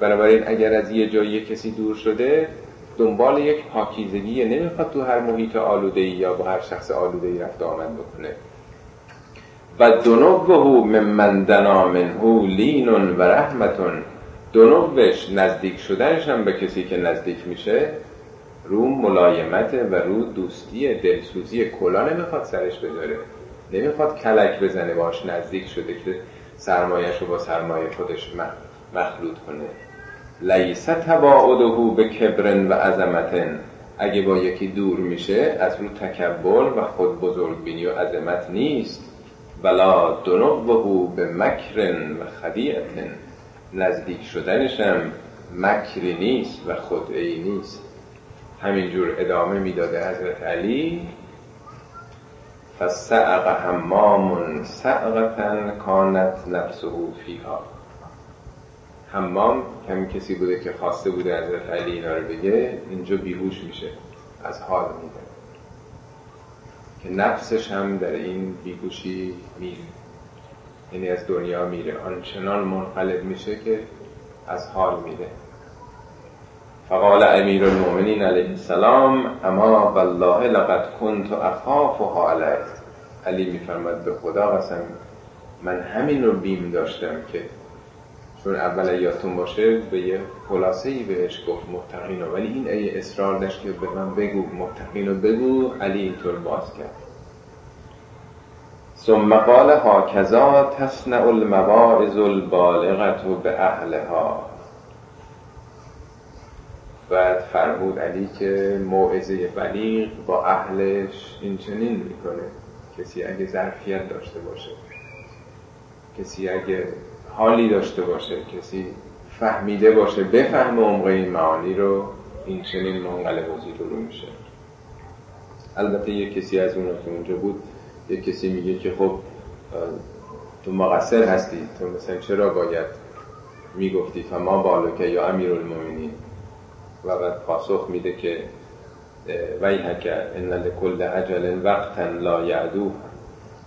بنابراین اگر از یه جایی کسی دور شده دنبال یک پاکیزگیه. نمی‌خواد تو هر محیط آلوده یا با هر شخص آلوده ای رفت آمد بکنه. و دنوه من دنا منه لین و رحمتون. دنوش نزدیک شدنش هم به کسی که نزدیک میشه رو ملایمت و رو دوستی دلسوزی کلا نمی‌خواد سرش بذاره. نمی‌خواد کلک بزنه باش نزدیک شده که سرمایش رو با سرمایه خودش مخلوط کنه. لیس تباعده به کبرن و عظمتن. اگه با یکی دور میشه از رو تکبر و خود بزرگ بینی و عظمت نیست. بلا دنوه به مکرن و خدیعتن. نزدیک شدنشم مکری نیست و خدعی نیست. همینجور ادامه می‌داده حضرت علی فسعق حمام سعقتا کانت نفسه فیها. حمام همین کسی بوده که خواسته بوده حضرت علی اینا رو بگه اینجا بیهوش میشه از حال میده. که نفسش هم در این بیهوشی میره. یعنی از دنیا میره. آنچنان منقلب میشه که از حال میره. فقال امیر المؤمنین علیه السلام اما والله لقد كنت اخاف حالت علی میفرماد به خدا قسم من همین رو بیم داشتم که چون اول یادتون باشه به یه خلاصه ای بهش گفت متقین ولی این ای اصرار داشت که به من بگو متقین رو بگو علی اینطور باز کرد. ثم قال هاکذا تصنع المواعظ البالغت به اهلها بعد فرمود علی که موعظه بلیغ با اهلش این چنین می‌کنه. کسی اگه ظرفیت داشته باشه کسی اگه حالی داشته باشه کسی فهمیده باشه بفهم عمق این معانی رو این چنین منقلب و رو میشه. البته یه کسی از اون که اونجا بود یه کسی میگه که خب تو مقصر هستی تو مثلا چرا باید می‌گفتی فما بالو یا امیر المومنین و بعد پاسخ میده که ویحک ان لکل عجل وقتا لا یعدو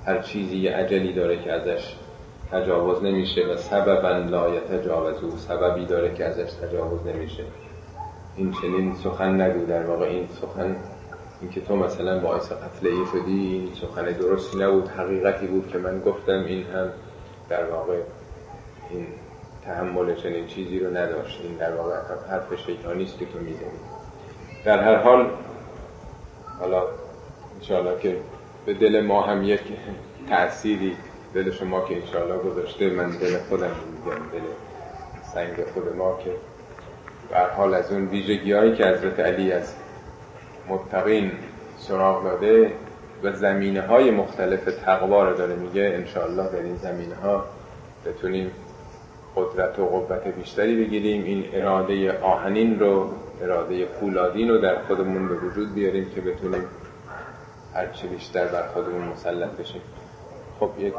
هر چیزی یه عجلی داره که ازش تجاوز نمیشه و سببا لا یتجاوزو سببی داره که ازش تجاوز نمیشه. این چنین سخن نگو در واقع این سخن اینکه تو مثلا باعث قتل ای شدی این سخن درستی نبود حقیقتی بود که من گفتم این هم در واقع این تحمل چنین چیزی رو نداشت. این در واقع حرف شیطانی است که تو می‌زنی. در هر حال حالا انشاءالله که به دل ما هم یک تأثیری دل شما که انشاءالله گذاشته من دل خودم میگم دل سنگ خود ما که به حال از اون ویژگی هایی که حضرت علی از متقین سراغ داده و زمینه های مختلف تقوا رو داره میگه انشاءالله در این زمینه ها بتونیم قدرت و قوت بیشتری بگیریم. این اراده آهنین رو اراده فولادین رو در خودمون به وجود بیاریم که بتونیم هرچی بیشتر بر خودمون مسلط بشیم. خب یک